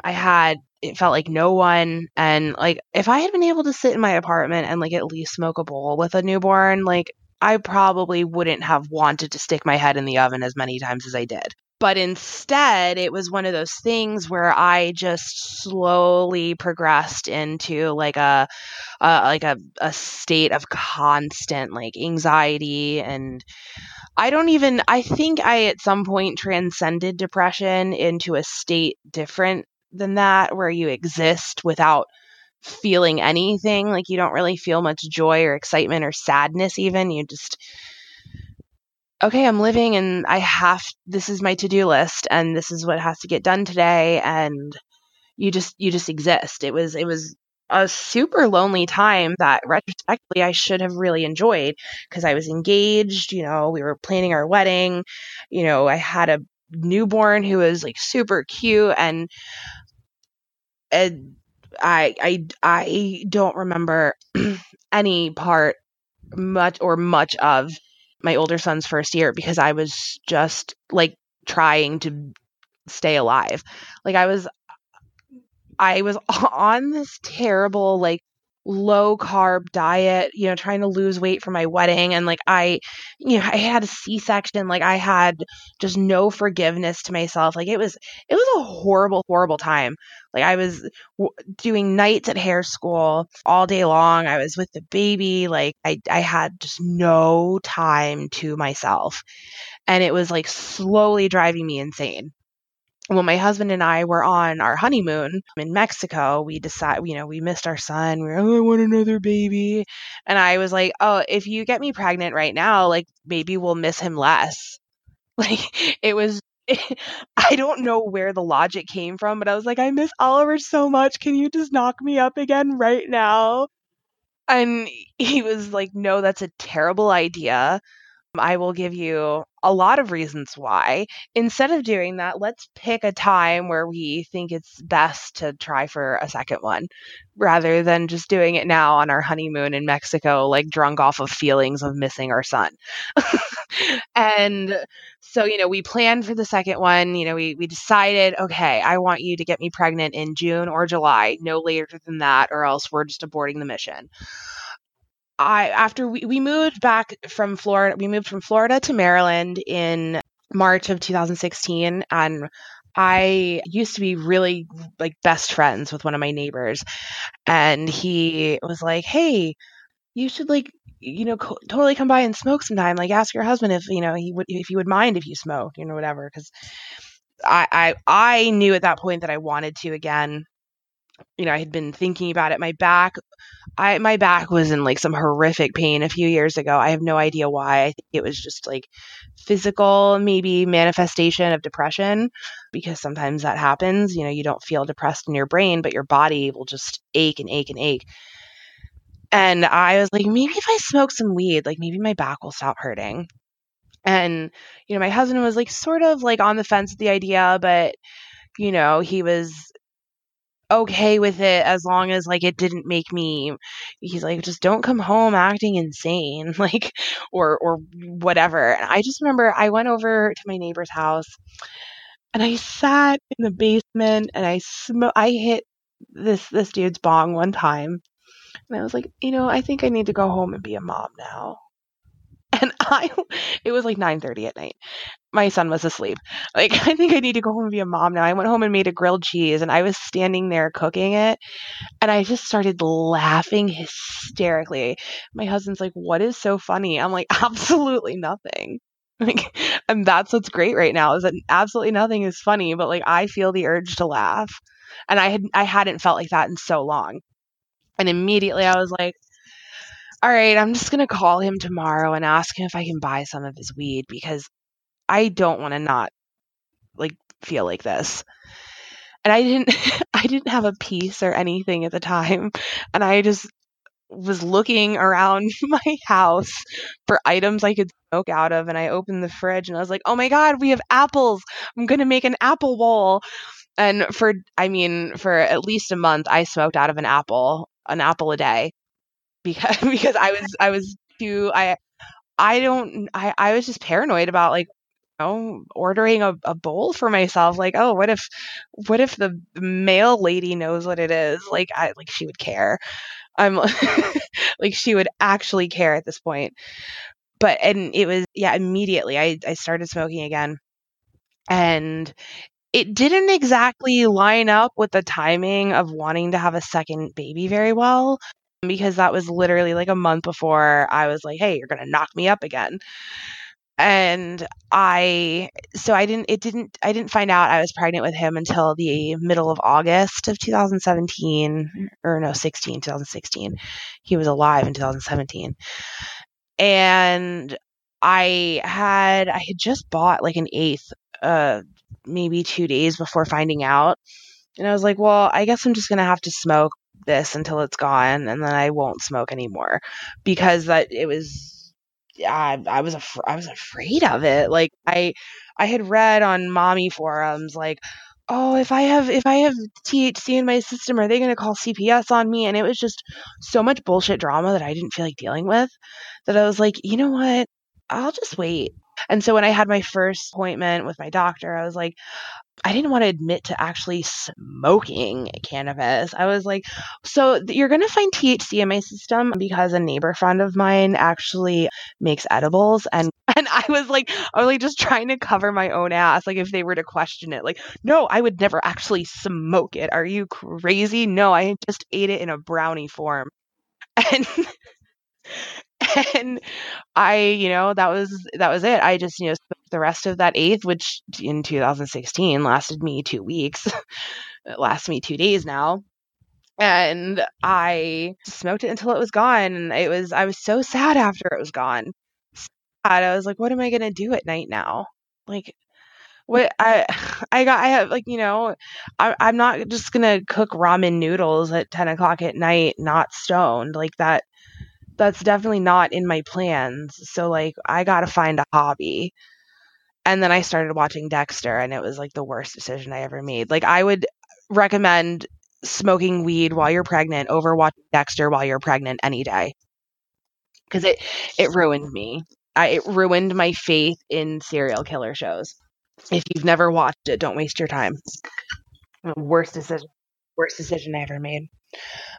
I had it felt like no one and like if I had been able to sit in my apartment and like at least smoke a bowl with a newborn, like I probably wouldn't have wanted to stick my head in the oven as many times as I did. But instead, it was one of those things where I just slowly progressed into like a, a like a, a state of constant like anxiety and I don't even, I think I at some point transcended depression into a state different than that, where you exist without feeling anything. Like you don't really feel much joy or excitement or sadness, even. You just, okay, I'm living and I have, this is my to do list and this is what has to get done today. And you just, you just exist. It was, it was a super lonely time that retrospectively I should have really enjoyed because I was engaged, you know, we were planning our wedding, you know, I had a newborn who was like super cute and and I I I don't remember any part much or much of my older son's first year because I was just like trying to stay alive. Like I was I was on this terrible like low carb diet, you know, trying to lose weight for my wedding. And like, I, you know, I had a C section. Like, I had just no forgiveness to myself. Like, it was, it was a horrible, horrible time. Like, I was w- doing nights at hair school all day long. I was with the baby. Like, I, I had just no time to myself. And it was like slowly driving me insane when my husband and I were on our honeymoon in Mexico, we decided, you know, we missed our son. We were, oh, I want another baby. And I was like, oh, if you get me pregnant right now, like maybe we'll miss him less. Like it was, I don't know where the logic came from, but I was like, I miss Oliver so much. Can you just knock me up again right now? And he was like, no, that's a terrible idea. I will give you a lot of reasons why. Instead of doing that, let's pick a time where we think it's best to try for a second one rather than just doing it now on our honeymoon in Mexico, like drunk off of feelings of missing our son. and so, you know, we planned for the second one. You know, we, we decided, okay, I want you to get me pregnant in June or July, no later than that, or else we're just aborting the mission. I after we, we moved back from Florida, we moved from Florida to Maryland in March of 2016 and I used to be really like best friends with one of my neighbors and he was like, "Hey, you should like you know co- totally come by and smoke sometime. Like ask your husband if, you know, he would if he would mind if you smoke, you know, whatever." Cuz I I I knew at that point that I wanted to again you know, I had been thinking about it. My back, I my back was in like some horrific pain a few years ago. I have no idea why. I think it was just like physical, maybe manifestation of depression, because sometimes that happens. You know, you don't feel depressed in your brain, but your body will just ache and ache and ache. And I was like, maybe if I smoke some weed, like maybe my back will stop hurting. And you know, my husband was like sort of like on the fence with the idea, but you know, he was okay with it as long as like it didn't make me he's like just don't come home acting insane like or or whatever. And i just remember i went over to my neighbor's house and i sat in the basement and i sm- i hit this this dude's bong one time and i was like you know i think i need to go home and be a mom now I it was like 9:30 at night. My son was asleep. Like I think I need to go home and be a mom now. I went home and made a grilled cheese and I was standing there cooking it and I just started laughing hysterically. My husband's like, "What is so funny?" I'm like, "Absolutely nothing." Like and that's what's great right now is that absolutely nothing is funny, but like I feel the urge to laugh. And I had I hadn't felt like that in so long. And immediately I was like, all right, I'm just going to call him tomorrow and ask him if I can buy some of his weed because I don't want to not like feel like this. And I didn't I didn't have a piece or anything at the time and I just was looking around my house for items I could smoke out of and I opened the fridge and I was like, "Oh my god, we have apples. I'm going to make an apple bowl." And for I mean, for at least a month I smoked out of an apple, an apple a day because because I was I was too I I don't I I was just paranoid about like you know ordering a, a bowl for myself like oh what if what if the mail lady knows what it is? Like I like she would care. I'm like she would actually care at this point. But and it was yeah immediately I I started smoking again. And it didn't exactly line up with the timing of wanting to have a second baby very well because that was literally like a month before I was like, hey, you're going to knock me up again. and I so I didn't it didn't I didn't find out I was pregnant with him until the middle of August of 2017 or no 16 2016 he was alive in 2017 and I had I had just bought like an eighth uh maybe 2 days before finding out. And I was like well I guess I'm just going to have to smoke this until it's gone and then I won't smoke anymore because that it was I, I was af- I was afraid of it. Like I I had read on mommy forums like oh if I have if I have THC in my system are they going to call CPS on me and it was just so much bullshit drama that I didn't feel like dealing with that I was like you know what I'll just wait. And so when I had my first appointment with my doctor I was like I didn't want to admit to actually smoking cannabis. I was like, so you're going to find THC in my system because a neighbor friend of mine actually makes edibles and and I was like I was like just trying to cover my own ass like if they were to question it. Like, no, I would never actually smoke it. Are you crazy? No, I just ate it in a brownie form. And and I, you know, that was that was it. I just, you know, the rest of that eighth, which in 2016 lasted me two weeks, it lasts me two days now. And I smoked it until it was gone. And it was I was so sad after it was gone. Sad. I was like, what am I gonna do at night now? Like what I I got I have like you know I, I'm not just gonna cook ramen noodles at ten o'clock at night not stoned like that that's definitely not in my plans. So like I got to find a hobby. And then I started watching Dexter and it was like the worst decision I ever made. Like I would recommend smoking weed while you're pregnant over watching Dexter while you're pregnant any day. Cuz it it ruined me. I it ruined my faith in serial killer shows. If you've never watched it, don't waste your time. Worst decision. Worst decision I ever made.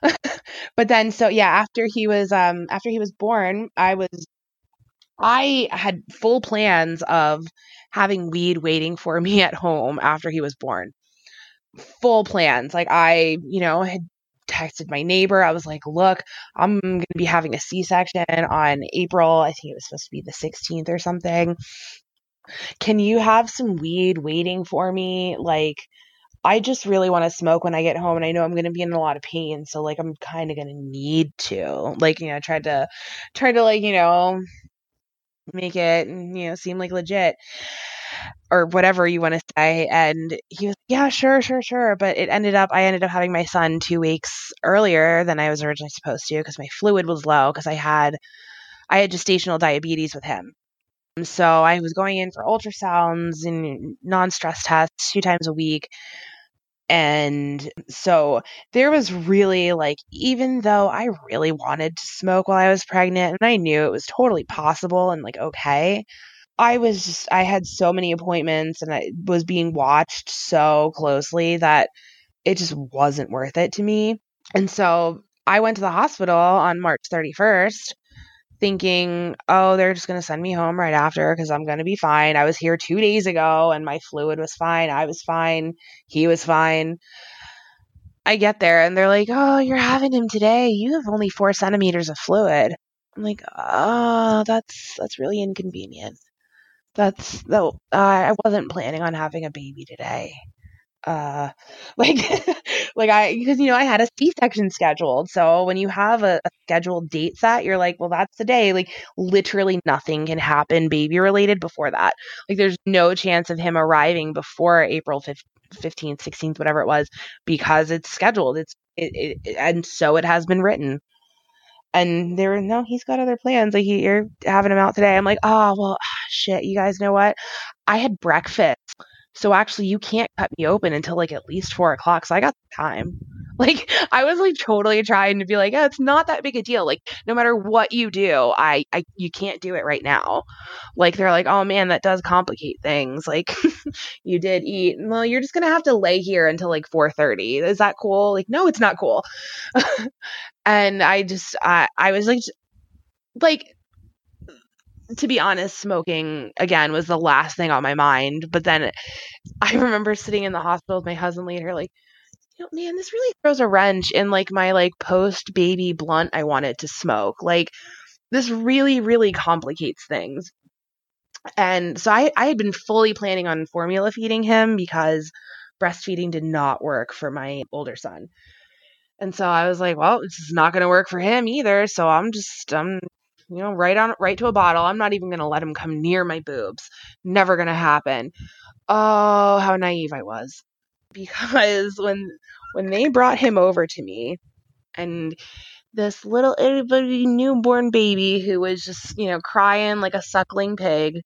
but then so yeah, after he was um after he was born, I was I had full plans of having weed waiting for me at home after he was born. Full plans. Like I, you know, had texted my neighbor. I was like, "Look, I'm going to be having a C-section on April. I think it was supposed to be the 16th or something. Can you have some weed waiting for me? Like I just really want to smoke when I get home and I know I'm going to be in a lot of pain so like I'm kind of going to need to. Like you know try to try to like you know make it you know seem like legit or whatever you want to say and he was yeah sure sure sure but it ended up I ended up having my son 2 weeks earlier than I was originally supposed to because my fluid was low because I had I had gestational diabetes with him so I was going in for ultrasounds and non-stress tests two times a week and so there was really like, even though I really wanted to smoke while I was pregnant and I knew it was totally possible and like okay, I was just, I had so many appointments and I was being watched so closely that it just wasn't worth it to me. And so I went to the hospital on March 31st thinking, oh, they're just going to send me home right after because I'm going to be fine. I was here two days ago and my fluid was fine. I was fine. He was fine. I get there and they're like, oh, you're having him today. You have only four centimeters of fluid. I'm like, oh, that's that's really inconvenient. That's though uh, I wasn't planning on having a baby today uh like like i because you know i had a c-section scheduled so when you have a, a, scheduled date set you're like well that's the day. Like literally nothing can happen baby related before that. Like there's no chance of him arriving before april 15th 15th 16th whatever it was because it's scheduled. It's it, it, and so it has been written. And they were no he's got other plans. Like he, you're having him out today. I'm like oh well shit you guys know what? I had breakfast so actually, you can't cut me open until like at least four o'clock. So I got time. Like I was like totally trying to be like, oh, it's not that big a deal. Like no matter what you do, I, I you can't do it right now. Like they're like, oh man, that does complicate things. Like you did eat. Well, you're just gonna have to lay here until like four thirty. Is that cool? Like no, it's not cool. and I just I I was like like to be honest, smoking again was the last thing on my mind. But then I remember sitting in the hospital with my husband later, like, you know, man, this really throws a wrench in like my like post baby blunt I wanted to smoke. Like, this really, really complicates things. And so I, I had been fully planning on formula feeding him because breastfeeding did not work for my older son. And so I was like, well, this is not going to work for him either. So I'm just, I'm, you know, right on, right to a bottle. I'm not even going to let him come near my boobs. Never going to happen. Oh, how naive I was. Because when, when they brought him over to me and this little itty bitty newborn baby who was just, you know, crying like a suckling pig,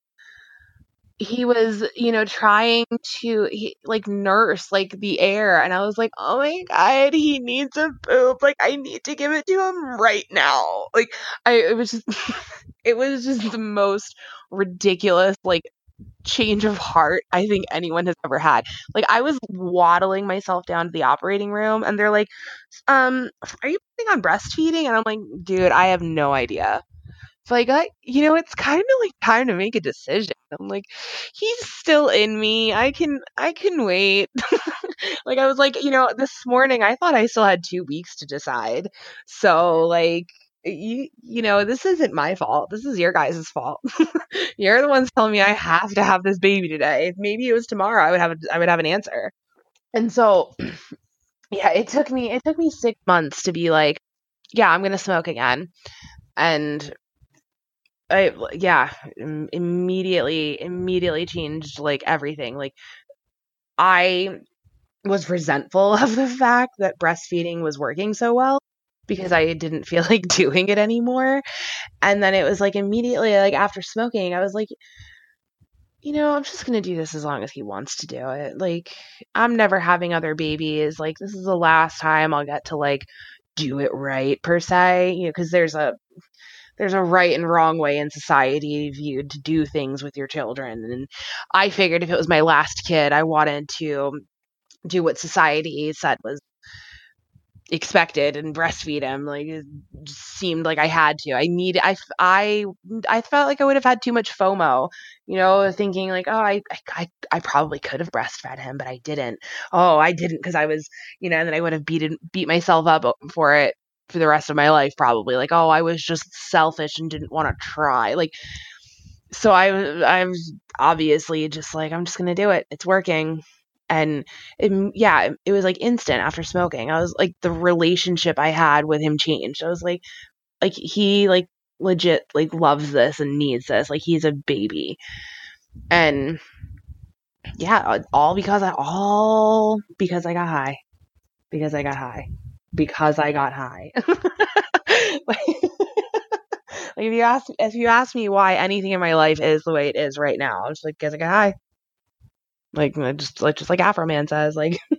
he was, you know, trying to he, like nurse like the air, and I was like, oh my god, he needs a poop. Like I need to give it to him right now. Like I, it was just, it was just the most ridiculous like change of heart I think anyone has ever had. Like I was waddling myself down to the operating room, and they're like, um, are you planning on breastfeeding? And I'm like, dude, I have no idea like I, you know, it's kind of like time to make a decision. I'm like, he's still in me. I can, I can wait. like I was like, you know, this morning I thought I still had two weeks to decide. So like, you, you know, this isn't my fault. This is your guys' fault. You're the ones telling me I have to have this baby today. If maybe it was tomorrow, I would have, a, I would have an answer. And so, yeah, it took me, it took me six months to be like, yeah, I'm gonna smoke again. And I yeah, immediately immediately changed like everything. Like I was resentful of the fact that breastfeeding was working so well because I didn't feel like doing it anymore. And then it was like immediately like after smoking, I was like you know, I'm just going to do this as long as he wants to do it. Like I'm never having other babies. Like this is the last time I'll get to like do it right per se, you know, cuz there's a there's a right and wrong way in society viewed to do things with your children. And I figured if it was my last kid, I wanted to do what society said was expected and breastfeed him like it seemed like i had to i need i i i felt like i would have had too much fomo you know thinking like oh i i, I probably could have breastfed him but i didn't oh i didn't because i was you know and then i would have beaten beat myself up for it for the rest of my life probably like oh i was just selfish and didn't want to try like so i i was obviously just like i'm just gonna do it it's working and it, yeah it was like instant after smoking i was like the relationship i had with him changed i was like like he like legit like loves this and needs this like he's a baby and yeah all because i all because i got high because i got high because I got high. like, if you ask if you ask me why anything in my life is the way it is right now, I'm just like because I got high. Like just like just like Afroman says, like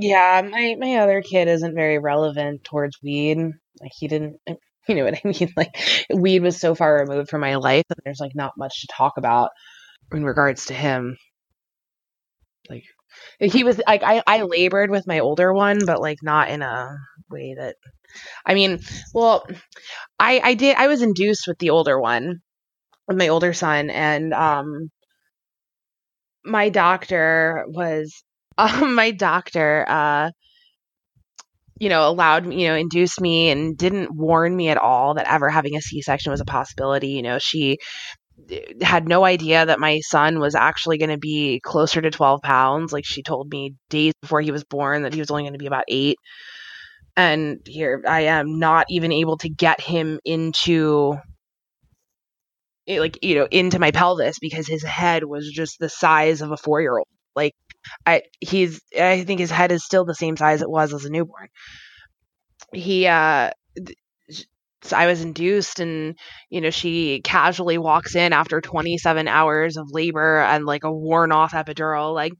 Yeah, my my other kid isn't very relevant towards weed. Like he didn't you know what I mean? Like weed was so far removed from my life that there's like not much to talk about in regards to him. Like he was like I, I labored with my older one but like not in a way that i mean well i i did i was induced with the older one with my older son and um my doctor was um, my doctor uh you know allowed me you know induced me and didn't warn me at all that ever having a c-section was a possibility you know she had no idea that my son was actually going to be closer to 12 pounds. Like she told me days before he was born that he was only going to be about eight. And here I am not even able to get him into eh, like you know into my pelvis because his head was just the size of a 4-year-old. Like I he's I think his head is still the same size it was as a newborn. He uh I was induced and you know she casually walks in after 27 hours of labor and like a worn off epidural like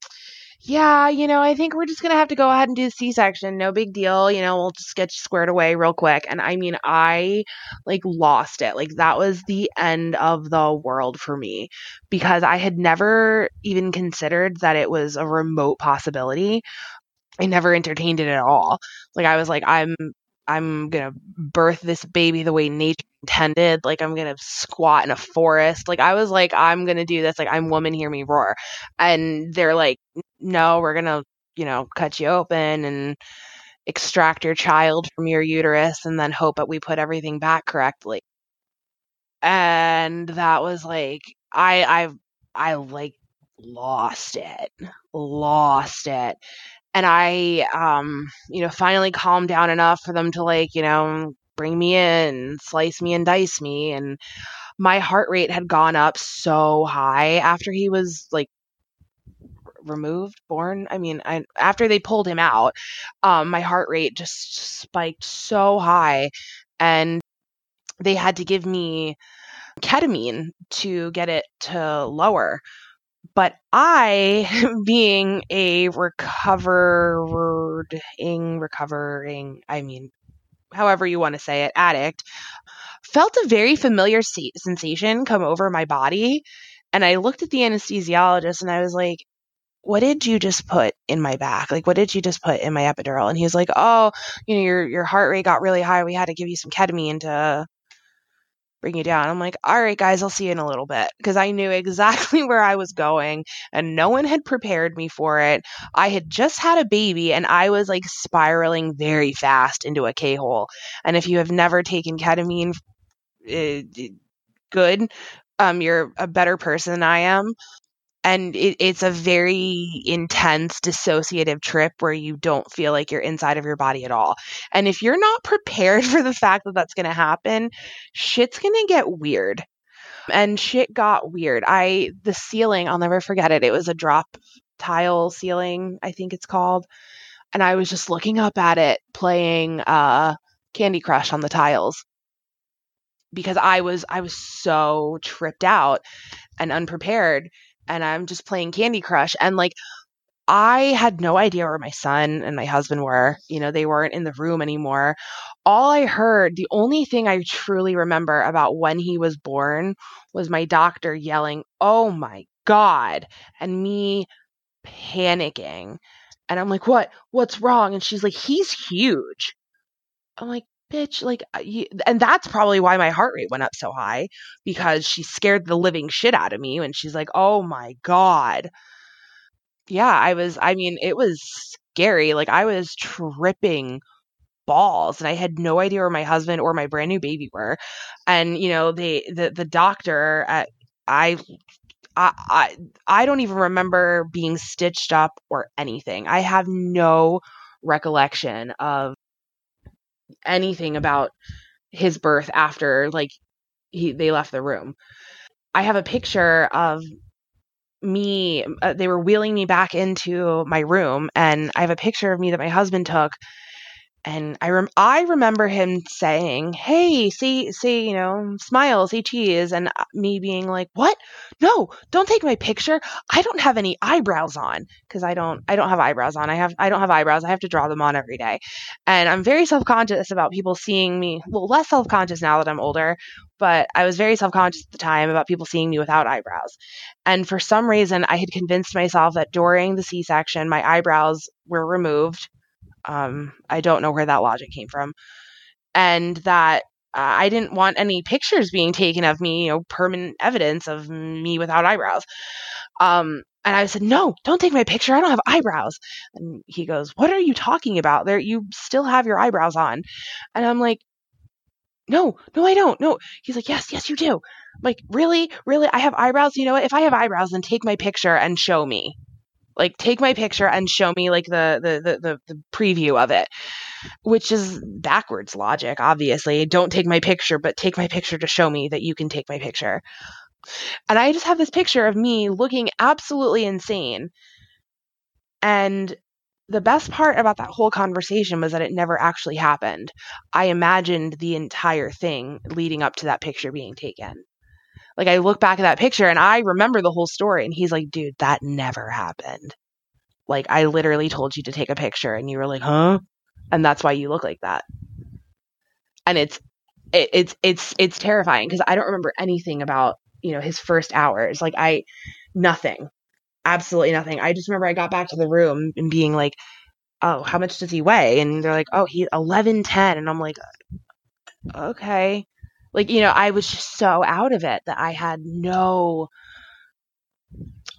yeah, you know, I think we're just going to have to go ahead and do the C-section. No big deal. You know, we'll just get squared away real quick. And I mean, I like lost it. Like that was the end of the world for me because I had never even considered that it was a remote possibility. I never entertained it at all. Like I was like, I'm I'm gonna birth this baby the way nature intended. Like I'm gonna squat in a forest. Like I was like, I'm gonna do this. Like I'm woman, hear me roar. And they're like, no, we're gonna, you know, cut you open and extract your child from your uterus and then hope that we put everything back correctly. And that was like I I I like lost it. Lost it. And I um, you know, finally calmed down enough for them to like, you know, bring me in, slice me and dice me and my heart rate had gone up so high after he was like removed, born. I mean, I, after they pulled him out, um, my heart rate just spiked so high, and they had to give me ketamine to get it to lower. But I, being a recovering, recovering, I mean, however you want to say it, addict, felt a very familiar sensation come over my body. And I looked at the anesthesiologist and I was like, what did you just put in my back? Like, what did you just put in my epidural? And he was like, oh, you know, your, your heart rate got really high. We had to give you some ketamine to bring you down. I'm like, all right, guys, I'll see you in a little bit because I knew exactly where I was going and no one had prepared me for it. I had just had a baby and I was like spiraling very fast into a K hole. And if you have never taken ketamine, uh, good, um, you're a better person than I am and it, it's a very intense dissociative trip where you don't feel like you're inside of your body at all. And if you're not prepared for the fact that that's going to happen shit's going to get weird. And shit got weird. I the ceiling i'll never forget it. It was a drop tile ceiling i think it's called. And i was just looking up at it playing uh candy crush on the tiles. Because i was i was so tripped out and unprepared and I'm just playing Candy Crush. And like, I had no idea where my son and my husband were. You know, they weren't in the room anymore. All I heard, the only thing I truly remember about when he was born was my doctor yelling, Oh my God, and me panicking. And I'm like, What? What's wrong? And she's like, He's huge. I'm like, bitch, like, uh, you, and that's probably why my heart rate went up so high because she scared the living shit out of me. And she's like, oh my God. Yeah, I was, I mean, it was scary. Like, I was tripping balls and I had no idea where my husband or my brand new baby were. And, you know, they, the, the doctor at, I I, I I don't even remember being stitched up or anything. I have no recollection of anything about his birth after like he they left the room. I have a picture of me uh, they were wheeling me back into my room and I have a picture of me that my husband took and I rem- I remember him saying, "Hey, see, see, you know, smile, see cheese," and uh, me being like, "What? No, don't take my picture. I don't have any eyebrows on because I don't, I don't have eyebrows on. I have, I don't have eyebrows. I have to draw them on every day, and I'm very self conscious about people seeing me. Well, less self conscious now that I'm older, but I was very self conscious at the time about people seeing me without eyebrows. And for some reason, I had convinced myself that during the C section, my eyebrows were removed um, I don't know where that logic came from. And that uh, I didn't want any pictures being taken of me, you know, permanent evidence of me without eyebrows. Um, and I said, "No, don't take my picture. I don't have eyebrows." And he goes, "What are you talking about? There, you still have your eyebrows on." And I'm like, "No, no, I don't. No." He's like, "Yes, yes, you do." I'm like, really, really, I have eyebrows. You know what? If I have eyebrows, then take my picture and show me like take my picture and show me like the the the, the, preview of it which is backwards logic obviously. Don't take my picture but take my picture to show me that you can take my picture. And i just have this picture of me looking absolutely insane. And the best part about that whole conversation was that it never actually happened. I imagined the entire thing leading up to that picture being taken like I look back at that picture and I remember the whole story and he's like, dude, that never happened. Like I literally told you to take a picture and you were like, huh? And that's why you look like that. And it's it, it's it's it's terrifying because I don't remember anything about, you know, his first hours. Like I nothing. Absolutely nothing. I just remember I got back to the room and being like, "Oh, how much does he weigh?" And they're like, "Oh, he's 11 10." And I'm like, "Okay." Like, you know, I was just so out of it that I had no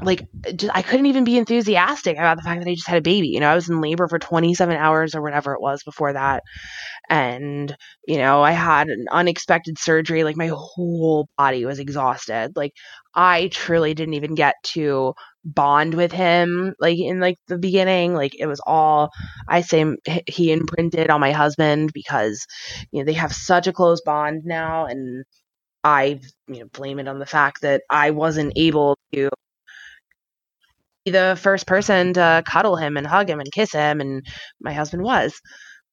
like just, I couldn't even be enthusiastic about the fact that I just had a baby. You know, I was in labor for 27 hours or whatever it was before that. And, you know, I had an unexpected surgery. Like my whole body was exhausted. Like I truly didn't even get to bond with him like in like the beginning like it was all i say he imprinted on my husband because you know they have such a close bond now and i you know blame it on the fact that i wasn't able to be the first person to cuddle him and hug him and kiss him and my husband was.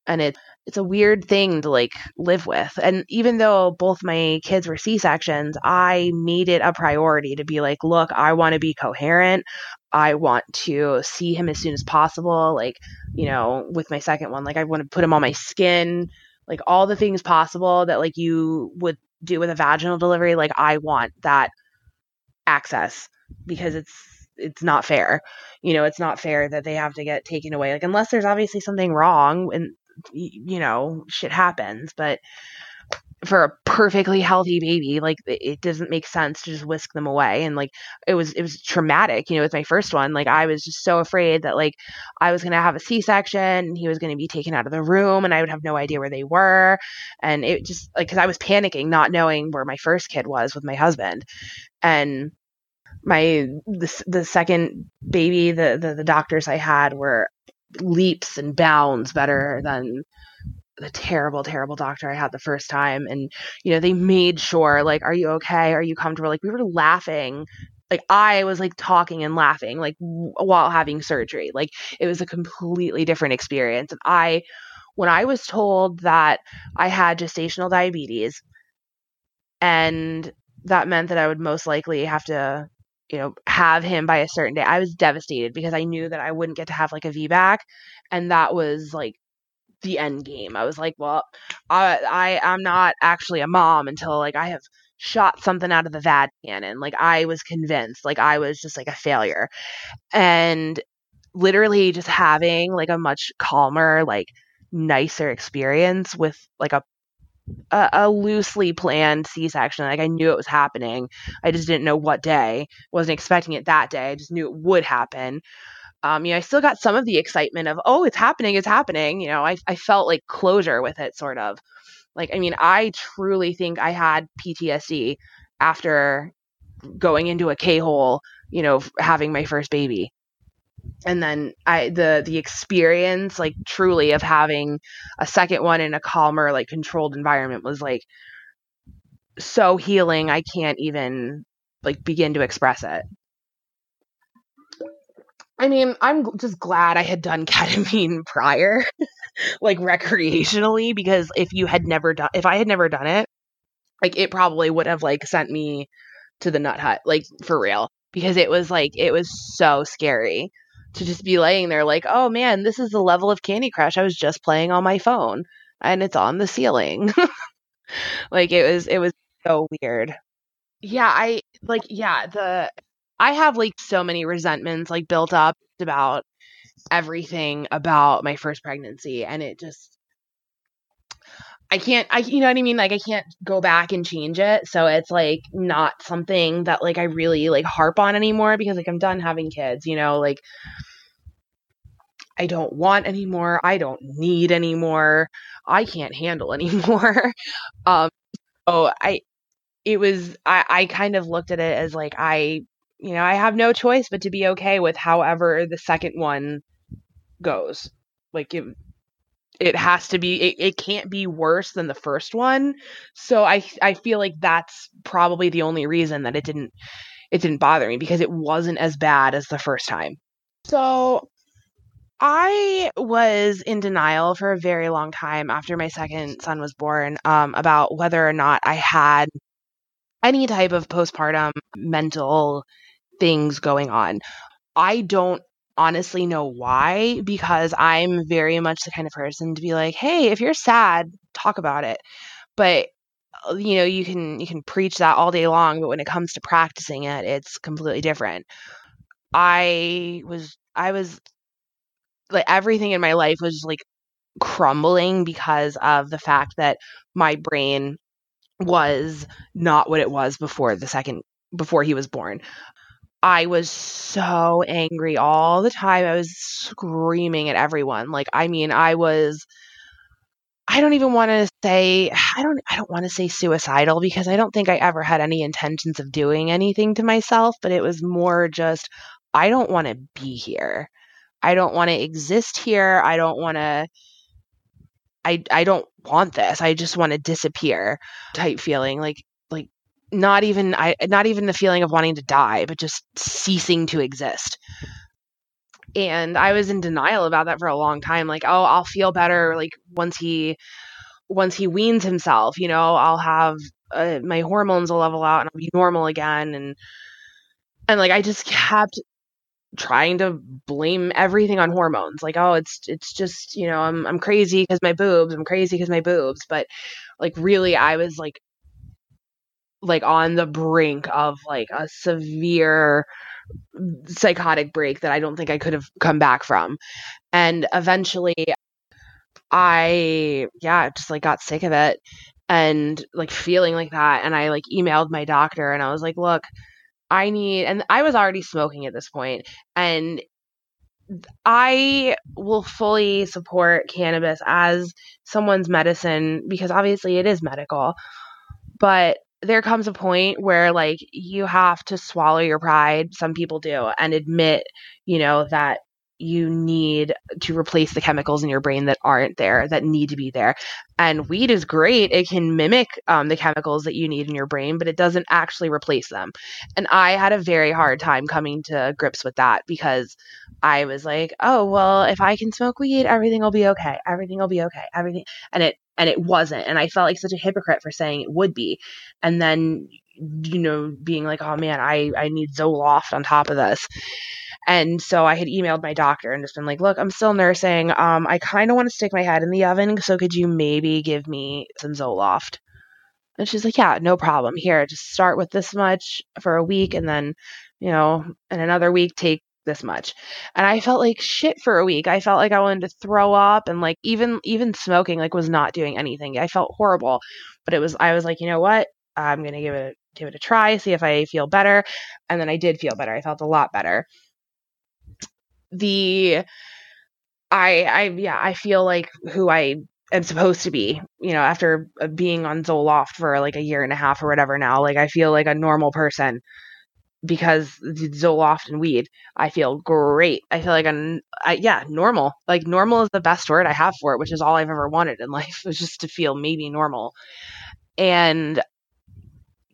And it it's a weird thing to like live with. And even though both my kids were C sections, I made it a priority to be like, look, I want to be coherent. I want to see him as soon as possible. Like, you know, with my second one, like I want to put him on my skin, like all the things possible that like you would do with a vaginal delivery. Like I want that access because it's it's not fair. You know, it's not fair that they have to get taken away. Like unless there's obviously something wrong and you know, shit happens, but for a perfectly healthy baby like it doesn't make sense to just whisk them away. And like it was it was traumatic you know with my first one like i was just so afraid that like i was going to have a c-section and he was going to be taken out of the room and i would have no idea where they were. And it just like cuz i was panicking not knowing where my first kid was with my husband. And my the, the second baby the, the the doctors i had were leaps and bounds better than the terrible, terrible doctor I had the first time. And, you know, they made sure, like, are you okay? Are you comfortable? Like, we were laughing. Like, I was like talking and laughing, like, w- while having surgery. Like, it was a completely different experience. And I, when I was told that I had gestational diabetes, and that meant that I would most likely have to you know, have him by a certain day. I was devastated because I knew that I wouldn't get to have like a VBAC, and that was like the end game. I was like, well, I I I'm not actually a mom until like I have shot something out of the VAD cannon. Like I was convinced, like I was just like a failure, and literally just having like a much calmer, like nicer experience with like a a, a, loosely planned C-section. Like I knew it was happening. I just didn't know what day. wasn't expecting it that day. I just knew it would happen. Um, you know, I still got some of the excitement of, oh, it's happening, it's happening. You know, I I felt like closure with it, sort of. Like, I mean, I truly think I had PTSD after going into a K hole, you know, having my first baby and then I the the experience like truly of having a second one in a calmer like controlled environment was like so healing I can't even like begin to express it. I mean, I'm just glad I had done ketamine prior, like recreationally, because if you had never done, if I had never done it, like it probably would have like sent me to the nut hut, like for real, because it was like, it was so scary to just be laying there like, oh man, this is the level of Candy Crush I was just playing on my phone and it's on the ceiling. like it was it was so weird. Yeah, I like yeah, the I have like so many resentments like built up about everything about my first pregnancy and it just I can't I you know what I mean? Like I can't go back and change it. So it's like not something that like I really like harp on anymore because like I'm done having kids you know? Like I don't want anymore. I don't need anymore. I can't handle anymore. Um so I it was I I kind of looked at it as like I you know I have no choice but to be okay with however the second one goes. Like it has to be it, it can't be worse than the first one. So i i feel like that's probably the only reason that it didn't it didn't bother me because it wasn't as bad as the first time. So i was in denial for a very long time after my second son was born um, about whether or not i had any type of postpartum mental things going on. I don't honestly know why because I'm very much the kind of person to be like, "Hey, if you're sad, talk about it." But uh, you know, you can you can preach that all day long, but when it comes to practicing it, it's completely different. I was I was like everything in my life was like crumbling because of the fact that my brain was not what it was before the second before he was born. I was so angry all the time. I was screaming at everyone. Like, I mean, I was I don't even want to say I don't I don't want to say suicidal because I don't think I ever had any intentions of doing anything to myself, but it was more just I don't want to be here. I don't want to exist here. I don't want to I I don't want this. I just want to disappear type feeling like like not even I not even the feeling of wanting to die, but just ceasing to exist. And I was in denial about that for a long time like, "Oh, I'll feel better like once he once he weans himself, you know, I'll have uh, my hormones will level out and I'll be normal again." And and like I just kept trying to blame everything on hormones like oh it's it's just you know i'm i'm crazy because my boobs i'm crazy because my boobs but like really i was like like on the brink of like a severe psychotic break that i don't think i could have come back from. And eventually i yeah just like got sick of it and like feeling like that. And i like emailed my doctor and i was like look I need, and I was already smoking at this point, and I will fully support cannabis as someone's medicine because obviously it is medical. But there comes a point where like you have to swallow your pride, some people do, and admit, you know, that you need to replace the chemicals in your brain that aren't there that need to be there. And weed is great it can mimic um, the chemicals that you need in your brain but it doesn't actually replace them. And i had a very hard time coming to grips with that because i was like oh well if i can smoke weed everything will be okay everything will be okay everything and it and it wasn't and i felt like such a hypocrite for saying it would be and then you know being like oh man i i need zoloft on top of this and so I had emailed my doctor and just been like, look, I'm still nursing. Um, I kind of want to stick my head in the oven. So could you maybe give me some Zoloft? And she's like, yeah, no problem. Here, just start with this much for a week and then, you know, in another week, take this much. And I felt like shit for a week. I felt like I wanted to throw up and like even even smoking like was not doing anything. I felt horrible. But it was I was like, you know what? I'm going to give it give it a try, see if I feel better. And then I did feel better. I felt a lot better the I I yeah, I feel like who I am supposed to be, you know, after uh, being on Zoloft for like a year and a half or whatever now, like I feel like a normal person because Zoloft and weed, I feel great. I feel like I'm, I, yeah, normal. Like normal is the best word I have for it, which is all I've ever wanted in life, was just to feel maybe normal. And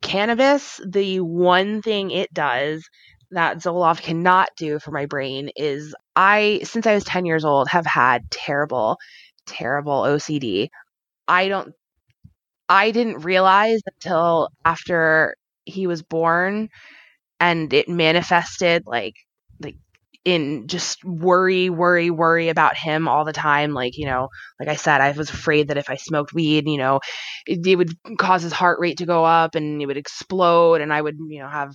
cannabis, the one thing it does that Zoloft cannot do for my brain is I, since I was 10 years old, have had terrible, terrible OCD. I don't, I didn't realize until after he was born and it manifested like, like in just worry, worry, worry about him all the time. Like, you know, like I said, I was afraid that if I smoked weed, you know, it, it would cause his heart rate to go up and it would explode and I would, you know, have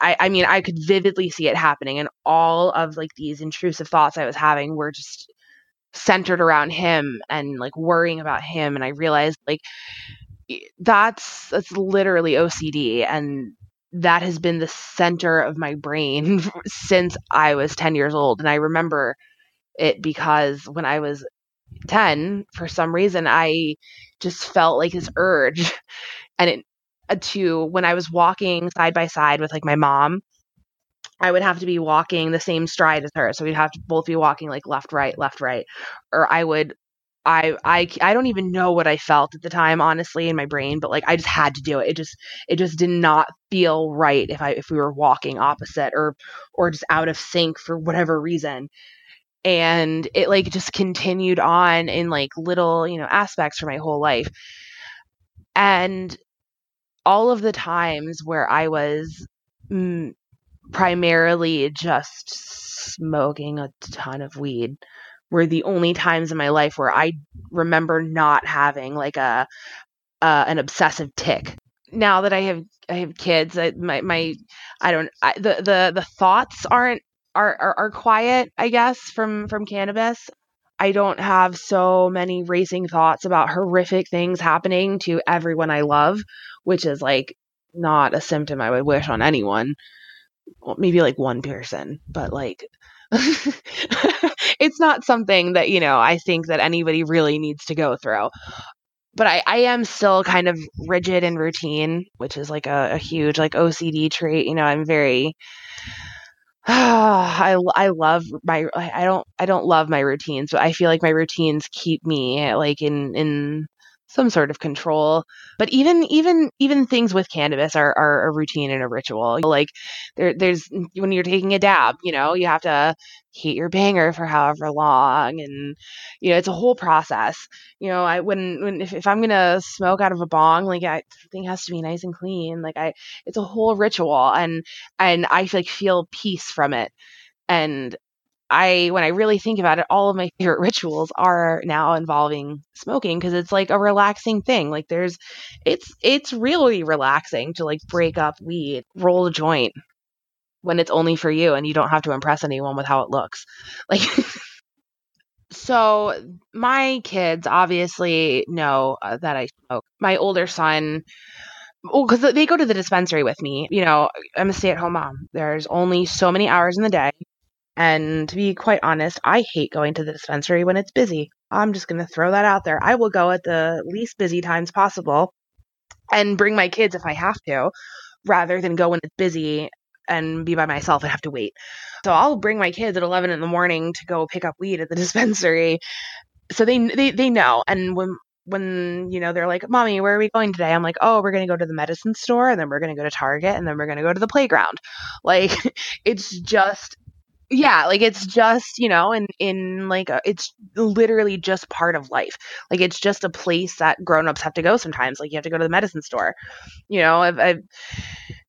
I, I mean, I could vividly see it happening, and all of like these intrusive thoughts I was having were just centered around him and like worrying about him. And I realized like that's that's literally OCD, and that has been the center of my brain since I was 10 years old. And I remember it because when I was 10, for some reason, I just felt like this urge. And it uh, to when I was walking side by side with like my mom, I would have to be walking the same stride as her. So we'd have to both be walking like left, right, left, right. Or I would I I I don't even know what I felt at the time honestly in my brain, but like I just had to do it. It just it just did not feel right if I if we were walking opposite or or just out of sync for whatever reason. And it like just continued on in like little, you know, aspects for my whole life. And all of the times where I was mm, primarily just smoking a ton of weed were the only times in my life where I remember not having like a uh, an obsessive tic. Now that I have I have kids, I, my my I don't I, the the the thoughts aren't are, are are quiet. I guess from from cannabis. I don't have so many racing thoughts about horrific things happening to everyone I love which is like not a symptom I would wish on anyone. well, maybe like one person, but like it's not something that, you know, I think that anybody really needs to go through. But I, I am still kind of rigid and routine, which is like a, a huge like OCD trait. You know, I'm very I I love my I don't I don't love my routines, but I feel like my routines keep me like in in some sort of control. But even even even things with cannabis are, are a routine and a ritual. Like there there's when you're taking a dab, you know, you have to heat your banger for however long and you know, it's a whole process. You know, I when when if, if I'm gonna smoke out of a bong, like I everything has to be nice and clean. Like I it's a whole ritual and and I like feel peace from it. And I when I really think about it, all of my favorite rituals are now involving smoking because it's like a relaxing thing. Like there's it's it's really relaxing to like break up weed, roll a joint when it's only for you and you don't have to impress anyone with how it looks. Like so my kids obviously know uh, that I smoke. My older son because they go to the dispensary with me. You know, I'm a stay at home mom. There's only so many hours in the day. And to be quite honest, I hate going to the dispensary when it's busy. I'm just going to throw that out there. I will go at the least busy times possible and bring my kids if I have to, rather than go when it's busy and be by myself and have to wait. So I'll bring my kids at 11 in the morning to go pick up weed at the dispensary. So they they they know. And when when you know they're like, "Mommy, where are we going today?" I'm like, "Oh, we're going to go to the medicine store and then we're going to go to Target and then we're going to go to the playground." Like it's just yeah like it's just you know in in like a, it's literally just part of life. Like it's just a place that grown-ups have to go sometimes like you have to go to the medicine store. You know I've, I've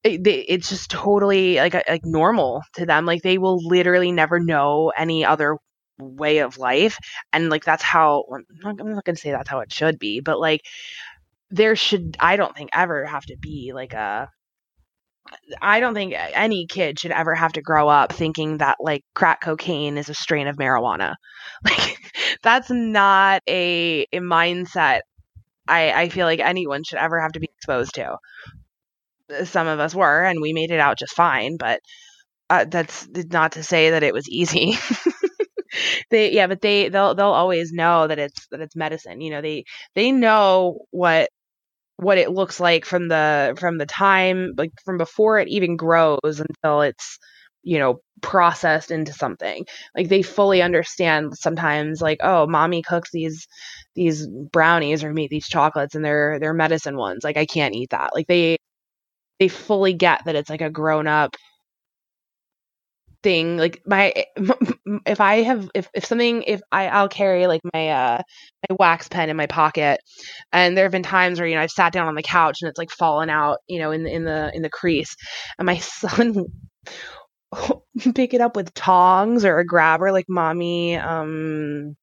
it, it's just totally like like normal to them. Like they will literally never know any other way of life and like that's how i'm not, I'm not gonna say that's how it should be but like there should i don't think ever have to be like a I don't think any kid should ever have to grow up thinking that like crack cocaine is a strain of marijuana. Like that's not a, a mindset I, I feel like anyone should ever have to be exposed to. Some of us were, and we made it out just fine, but uh, that's not to say that it was easy. they yeah, but they they'll they'll always know that it's that it's medicine. You know, they they know what what it looks like from the from the time like from before it even grows until it's you know processed into something. Like they fully understand sometimes like oh mommy cooks these these brownies or meet these chocolates and they're they're medicine ones. Like i can't eat that. Like they they fully get that it's like a grown up thing like my if i have if, if something if i i'll carry like my uh my wax pen in my pocket and there have been times where you know i've sat down on the couch and it's like fallen out you know in the in the in the crease and my son pick it up with tongs or a grabber like mommy um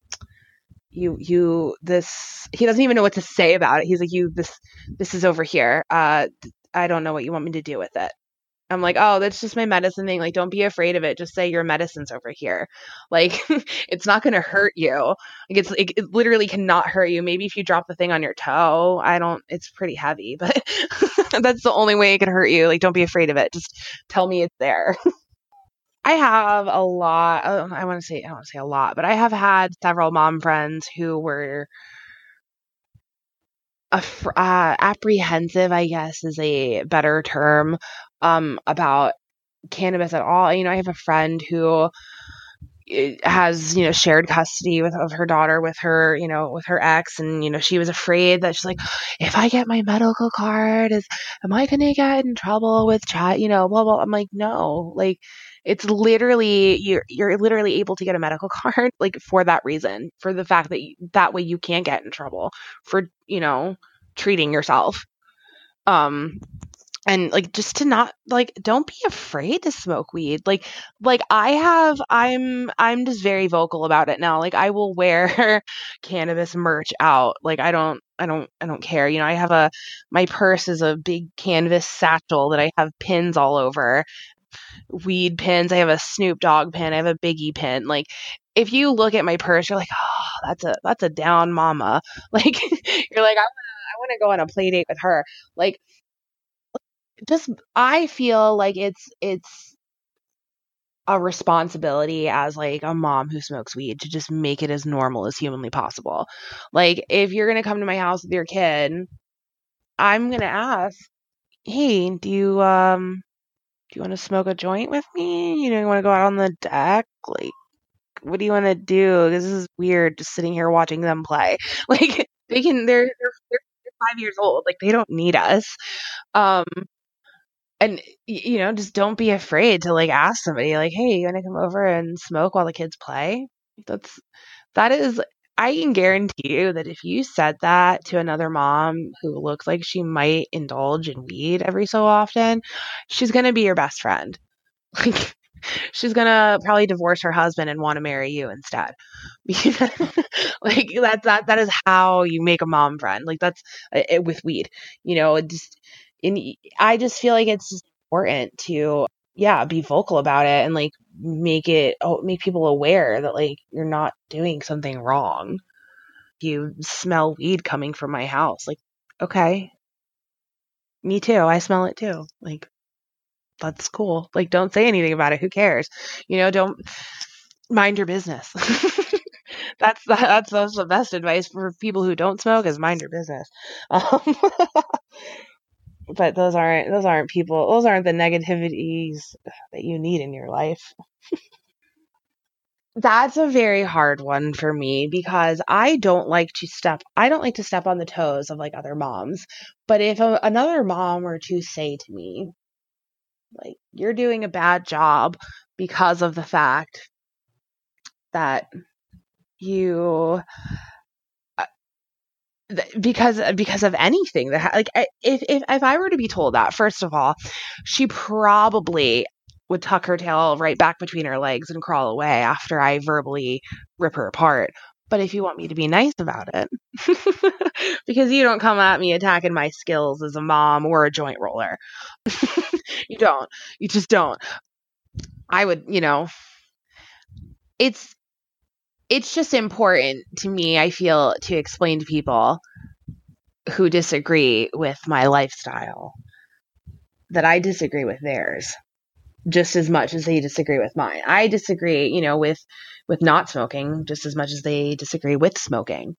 you you this he doesn't even know what to say about it. He's like you this this is over here. Uh i don't know what you want me to do with it I'm like, oh, that's just my medicine thing. Like, don't be afraid of it. Just say your medicine's over here. Like, it's not going to hurt you. Like, it's it, it, literally cannot hurt you. Maybe if you drop the thing on your toe, I don't. It's pretty heavy, but that's the only way it can hurt you. Like, don't be afraid of it. Just tell me it's there. I have a lot. Uh, I want to say I don't want to say a lot, but I have had several mom friends who were uh, apprehensive, I guess, is a better term, um, about cannabis at all. You know, I have a friend who eh, has you know shared custody with of her daughter with her you know with her ex and you know she was afraid that she's like if i get my medical card is am i going to get in trouble with chat? You know blah blah. I'm like no. Like it's literally you're you're literally able to get a medical card like for that reason for the fact that you, that way you can't get in trouble for you know treating yourself. Um and like just to not like don't be afraid to smoke weed. Like like i have i'm i'm just very vocal about it now. Like i will wear cannabis merch out. Like i don't i don't i don't care. You know i have a my purse is a big canvas satchel that i have pins all over weed pins i have a snoop dogg pin i have a biggie pin like if you look at my purse you're like oh that's a that's a down mama like you're like i want to i want to go on a play date with her like just I feel like it's it's a responsibility as like a mom who smokes weed to just make it as normal as humanly possible. Like if you're to come to my house with your kid, I'm to ask, "Hey, do you um do you want to smoke a joint with me? You know, you want to go out on the deck? Like what do you want to do? This is weird just sitting here watching them play. Like they can they're they're, they're 5 years old. Like they don't need us. Um and you know just don't be afraid to like ask somebody like hey you want to come over and smoke while the kids play that's that is i can guarantee you that if you said that to another mom who looks like she might indulge in weed every so often she's going to be your best friend. Like she's going to probably divorce her husband and want to marry you instead. Like that's that that is how you make a mom friend. Like that's uh, with weed you know just and I just feel like it's important to yeah be vocal about it and like make it oh, make people aware that like you're not doing something wrong. You smell weed coming from my house. Like okay. Me too. I smell it too. Like that's cool. Like don't say anything about it. Who cares? You know don't mind your business. That's that's that's the best advice for people who don't smoke is mind your business. Um, but those aren't those aren't people those aren't the negativities that you need in your life. That's a very hard one for me because i don't like to step i don't like to step on the toes of like other moms but if a, another mom were to say to me like you're doing a bad job because of the fact that you because because of anything that like if, if if I were to be told that first of all she probably would tuck her tail right back between her legs and crawl away after I verbally rip her apart. But if you want me to be nice about it because you don't come at me attacking my skills as a mom or a joint roller. You don't. You just don't. I would you know it's it's just important to me, I feel, to explain to people who disagree with my lifestyle that I disagree with theirs just as much as they disagree with mine. I disagree, you know, with with not smoking just as much as they disagree with smoking.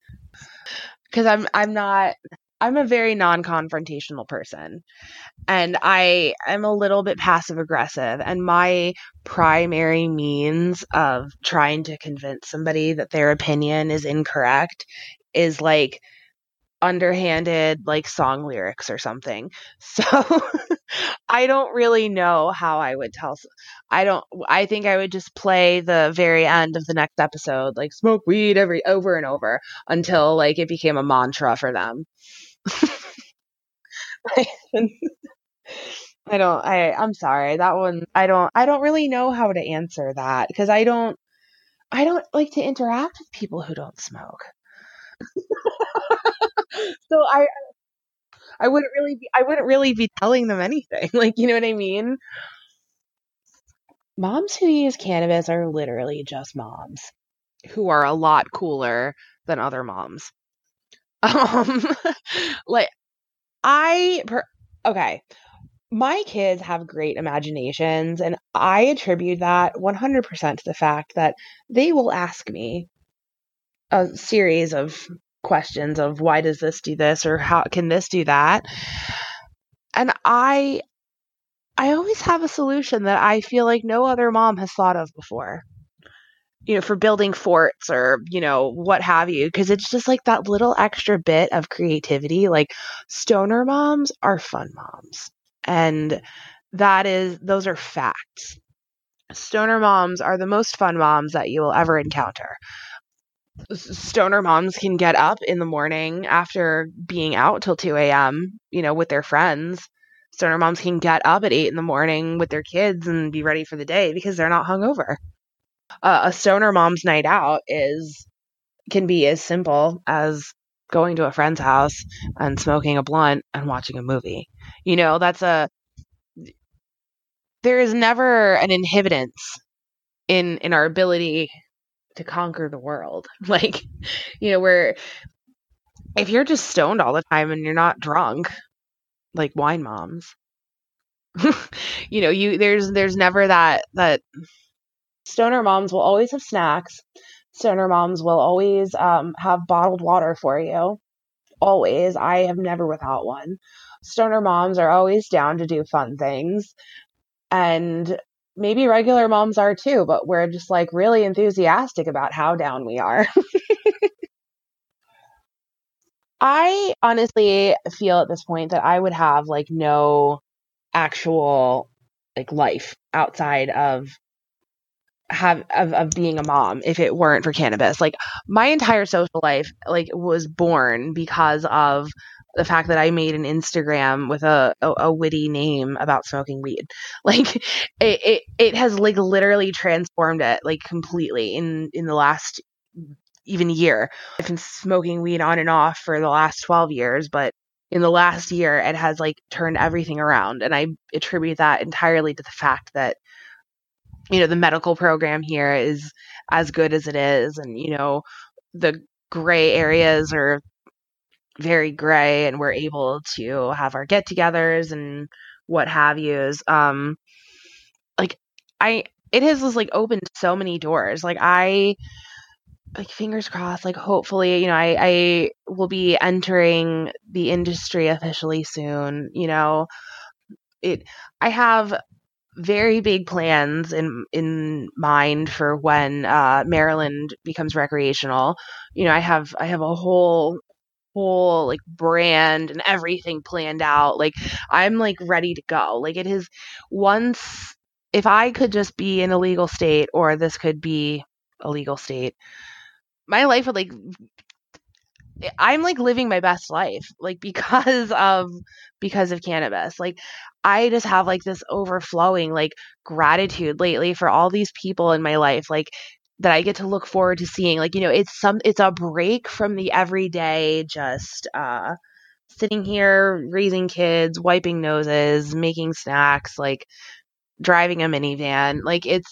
Cuz I'm I'm not I'm a very non-confrontational person and I am a little bit passive aggressive and my primary means of trying to convince somebody that their opinion is incorrect is like underhanded like song lyrics or something. So I don't really know how I would tell I don't I think I would just play the very end of the next episode like smoke weed every over and over until like it became a mantra for them. I don't I I'm sorry. That one I don't I don't really know how to answer that because I don't I don't like to interact with people who don't smoke. so I I wouldn't really be I wouldn't really be telling them anything. Like, you know what I mean? Moms who use cannabis are literally just moms who are a lot cooler than other moms. Um, like I per- okay. My kids have great imaginations, and I attribute that 100% to the fact that they will ask me a series of questions of why does this do this? or how can this do that? And i i always have a solution that i feel like no other mom has thought of before you know, for building forts or, you know, what have you. Cause it's just like that little extra bit of creativity. Like stoner moms are fun moms. And that is, those are facts. Stoner moms are the most fun moms that you will ever encounter. Stoner moms can get up in the morning after being out till 2 a.m., you know, with their friends. Stoner moms can get up at 8 in the morning with their kids and be ready for the day because they're not hungover uh, a stoner mom's night out is can be as simple as going to a friend's house and smoking a blunt and watching a movie. You know, that's a there is never an inhibitance in in our ability to conquer the world. Like, you know, where if you're just stoned all the time and you're not drunk, like wine moms, you know, you there's there's never that that stoner moms will always have snacks. Stoner moms will always um, have bottled water for you. Always. I have never without one. Stoner moms are always down to do fun things. And maybe regular moms are too, but we're just like really enthusiastic about how down we are. I honestly feel at this point that I would have like no actual like life outside of have of, of being a mom if it weren't for cannabis. Like my entire social life like was born because of the fact that I made an Instagram with a, a, a witty name about smoking weed. Like it, it it has like literally transformed it like completely in in the last even year. I've been smoking weed on and off for the last 12 years, but in the last year it has like turned everything around and I attribute that entirely to the fact that you know the medical program here is as good as it is and you know the gray areas are very gray and we're able to have our get-togethers and what have yous um like i it has just like opened so many doors like i like fingers crossed like hopefully you know i i will be entering the industry officially soon you know? It i have very big plans in in mind for when uh, Maryland becomes recreational. You know, I have I have a whole whole like brand and everything planned out. Like I'm like ready to go. Like it is once if I could just be in a legal state or this could be a legal state, my life would like I'm like living my best life like because of because of cannabis. Like I just have like this overflowing like gratitude lately for all these people in my life like that I get to look forward to seeing. Like, you know, it's some it's a break from the everyday just uh sitting here raising kids, wiping noses, making snacks, like driving a minivan. Like it's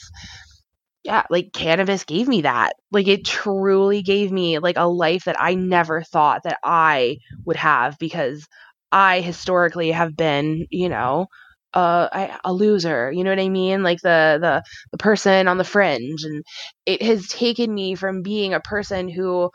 yeah, like cannabis gave me that. Like it truly gave me like a life that I never thought that I would have because I historically have been, you know, uh, a loser. You know what I mean? Like the the the person on the fringe, and it has taken me from being a person who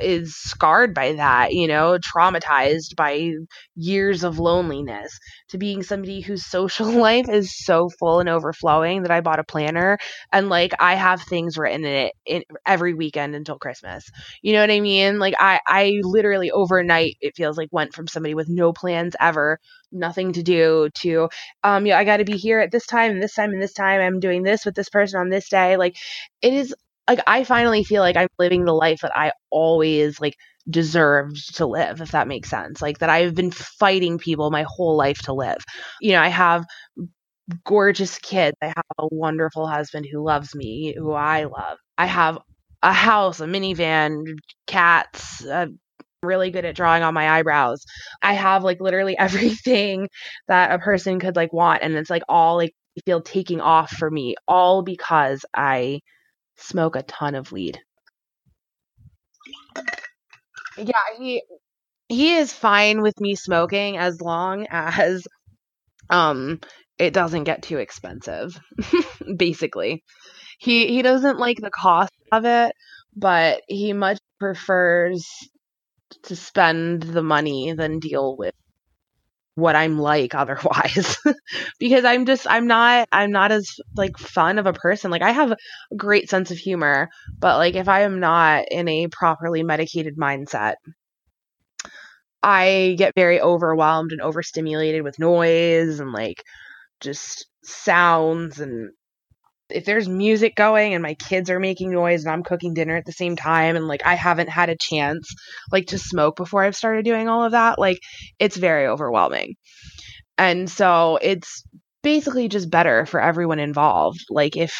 is scarred by that, you know, traumatized by years of loneliness, to being somebody whose social life is so full and overflowing that I bought a planner and like I have things written in it in, every weekend until Christmas. You know what I mean? Like I I literally overnight it feels like went from somebody with no plans ever nothing to do to um yeah i got to be here at this time and this time and this time i'm doing this with this person on this day like it is like I finally feel like I'm living the life that I always like deserved to live, if that makes sense. Like that I've been fighting people my whole life to live. You know, I have gorgeous kids. I have a wonderful husband who loves me, who I love. I have a house, a minivan, cats, uh, really good at drawing on my eyebrows. I have like literally everything that a person could like want and it's like all like feel taking off for me all because I smoke a ton of weed. Yeah, he he is fine with me smoking as long as um it doesn't get too expensive. basically. He he doesn't like the cost of it, but he much prefers to spend the money than deal with what I'm like otherwise because I'm just I'm not I'm not as like fun of a person. Like I have a great sense of humor but like if I am not in a properly medicated mindset I get very overwhelmed and overstimulated with noise and like just sounds and if there's music going and my kids are making noise and I'm cooking dinner at the same time and like I haven't had a chance like to smoke before I've started doing all of that, like it's very overwhelming. And so it's basically just better for everyone involved. Like if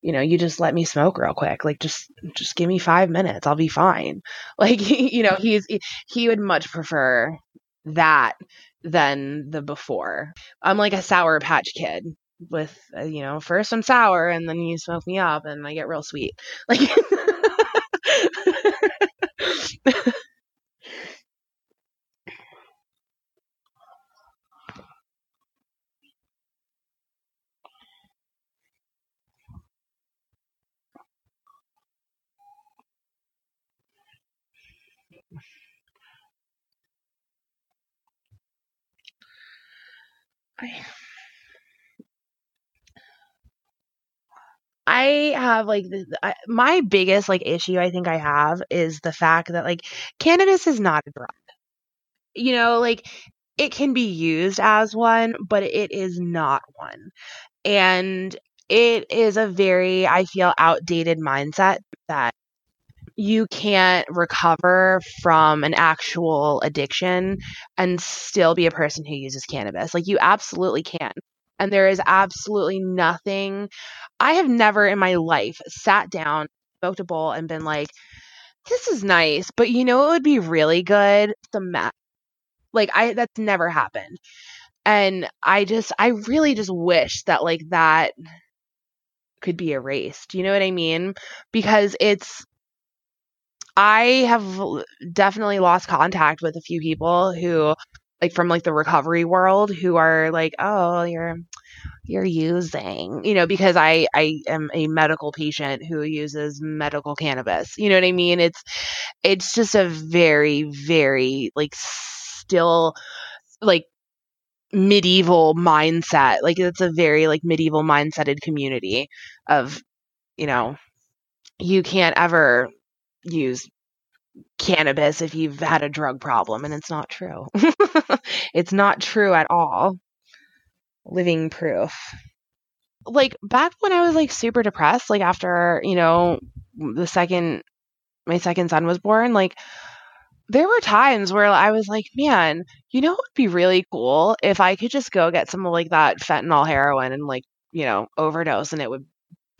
you know, you just let me smoke real quick. Like just just give me 5 minutes. I'll be fine. Like you know, he's he would much prefer that than the before. I'm like a sour patch kid with uh, you know first I'm sour and then you smoke me up and I get real sweet. Like Okay. I have like I, my biggest like issue I think I have is the fact that like cannabis is not a drug. You know, like it can be used as one, but it is not one. And it is a very I feel outdated mindset that you can't recover from an actual addiction and still be a person who uses cannabis. Like you absolutely can. And there is absolutely nothing I have never in my life sat down, smoked a bowl, and been like, this is nice, but you know it would be really good? The meth. Like I that's never happened. And I just I really just wish that like that could be erased. You know what I mean? Because it's I have definitely lost contact with a few people who like from like the recovery world who are like, "Oh, you're you're using you know because i i am a medical patient who uses medical cannabis you know what i mean? It's it's just a very very like still like medieval mindset like it's a very like medieval mindseted community of you know you can't ever use cannabis if you've had a drug problem and it's not true. It's not true at all. Living proof. Like back when I was like super depressed, like after, you know, the second my second son was born, like there were times where I was like, man, you know, it would be really cool? If I could just go get some of like that fentanyl heroin and like, you know, overdose and it would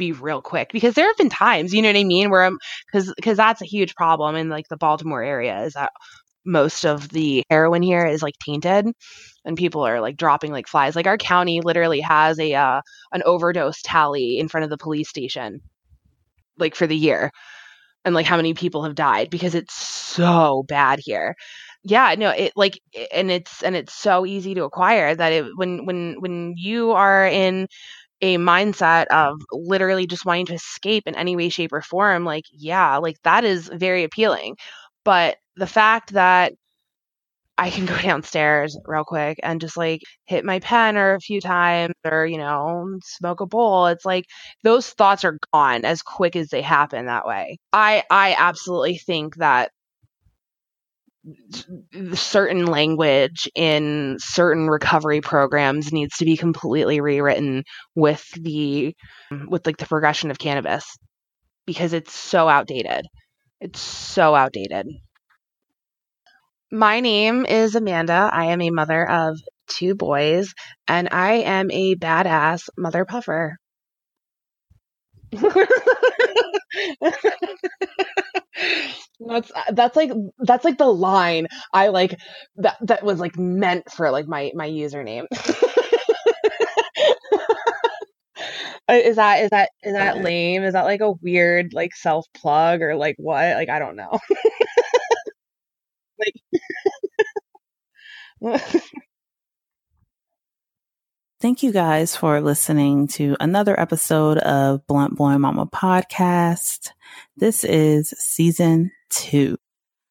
be real quick because there have been times, you know what I mean, where I'm because because that's a huge problem in like the Baltimore area is that most of the heroin here is like tainted and people are like dropping like flies. Like our county literally has a uh, an overdose tally in front of the police station like for the year and like how many people have died because it's so bad here. Yeah, no, it like and it's and it's so easy to acquire that it when when when you are in a mindset of literally just wanting to escape in any way shape or form like yeah, like that is very appealing. But the fact that I can go downstairs real quick and just like hit my pen or a few times or, you know, smoke a bowl. It's like those thoughts are gone as quick as they happen that way. I I absolutely think that certain language in certain recovery programs needs to be completely rewritten with the with like the progression of cannabis because it's so outdated. It's so outdated. My name is Amanda. I am a mother of two boys, and I am a badass mother puffer. that's that's like that's like the line I like that that was like meant for like my my username. Uh, is that is that is that lame? Is that like a weird like self plug or like what? Like I don't know. like Thank you guys for listening to another episode of Blunt Blowin Mama podcast. This is season two.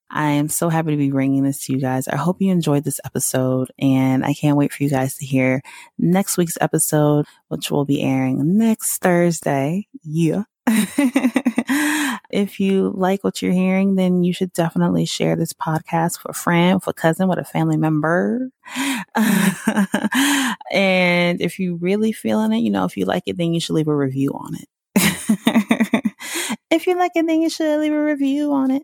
I am so happy to be bringing this to you guys. I hope you enjoyed this episode and I can't wait for you guys to hear next week's episode, which will be airing next Thursday. Yeah. if you like what you're hearing, then you should definitely share this podcast with a friend, with a cousin, with a family member. and if you really feeling it, you know, if you like it, then you should leave a review on it. if you like it, then you should leave a review on it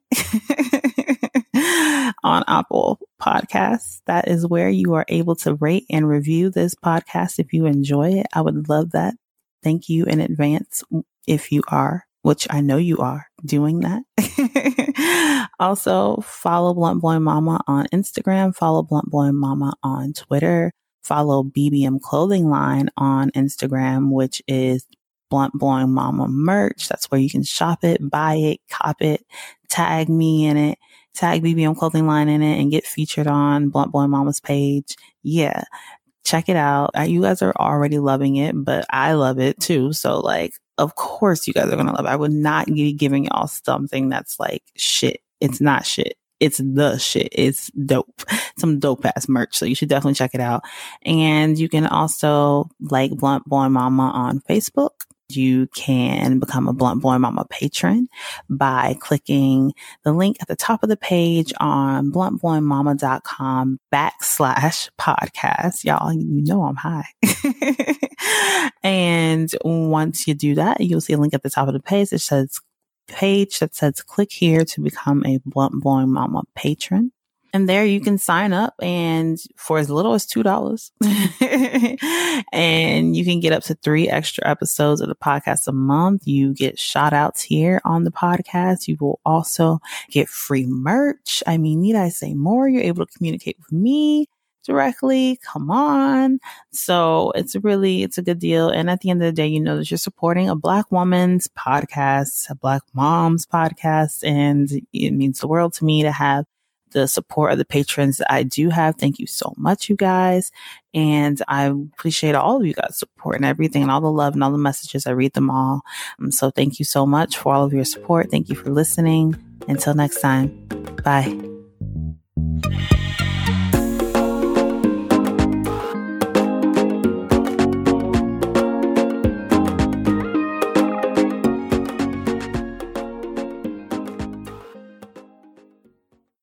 on Apple Podcasts. That is where you are able to rate and review this podcast if you enjoy it. I would love that. Thank you in advance if you are, which I know you are doing that. also, follow Blunt Blowin Mama on Instagram, follow Blunt Blowin Mama on Twitter, follow BBM Clothing Line on Instagram, which is Blunt Blowin Mama merch. That's where you can shop it, buy it, cop it, tag me in it, tag BBM Clothing Line in it, and get featured on Blunt Blowin Mama's page. Yeah check it out. You guys are already loving it, but I love it too. So like, of course you guys are going to love it. I would not be giving y'all something that's like shit. It's not shit. it's the shit. It's dope. Some dope ass merch. So you should definitely check it out. And you can also like Blunt Blowin Mama on Facebook. You can become a Blunt Blowin Mama patron by clicking the link at the top of the page on bluntblowingmama.com backslash podcast. Y'all, you know I'm high. and once you do that, you'll see a link at the top of the page that says page that says click here to become a blunt blowing mama patron. And there you can sign up and for as little as $2. and you can get up to three extra episodes of the podcast a month. You get shout outs here on the podcast. You will also get free merch. I mean, need I say more? You're able to communicate with me directly. Come on. So it's really, it's a good deal. And at the end of the day, you know that you're supporting a black woman's podcast, a black mom's podcast. And it means the world to me to have the support of the patrons that I do have. Thank you so much, you guys. And I appreciate all of you guys' support and everything and all the love and all the messages. I read them all. Um, so thank you so much for all of your support. Thank you for listening. Until next time. Bye.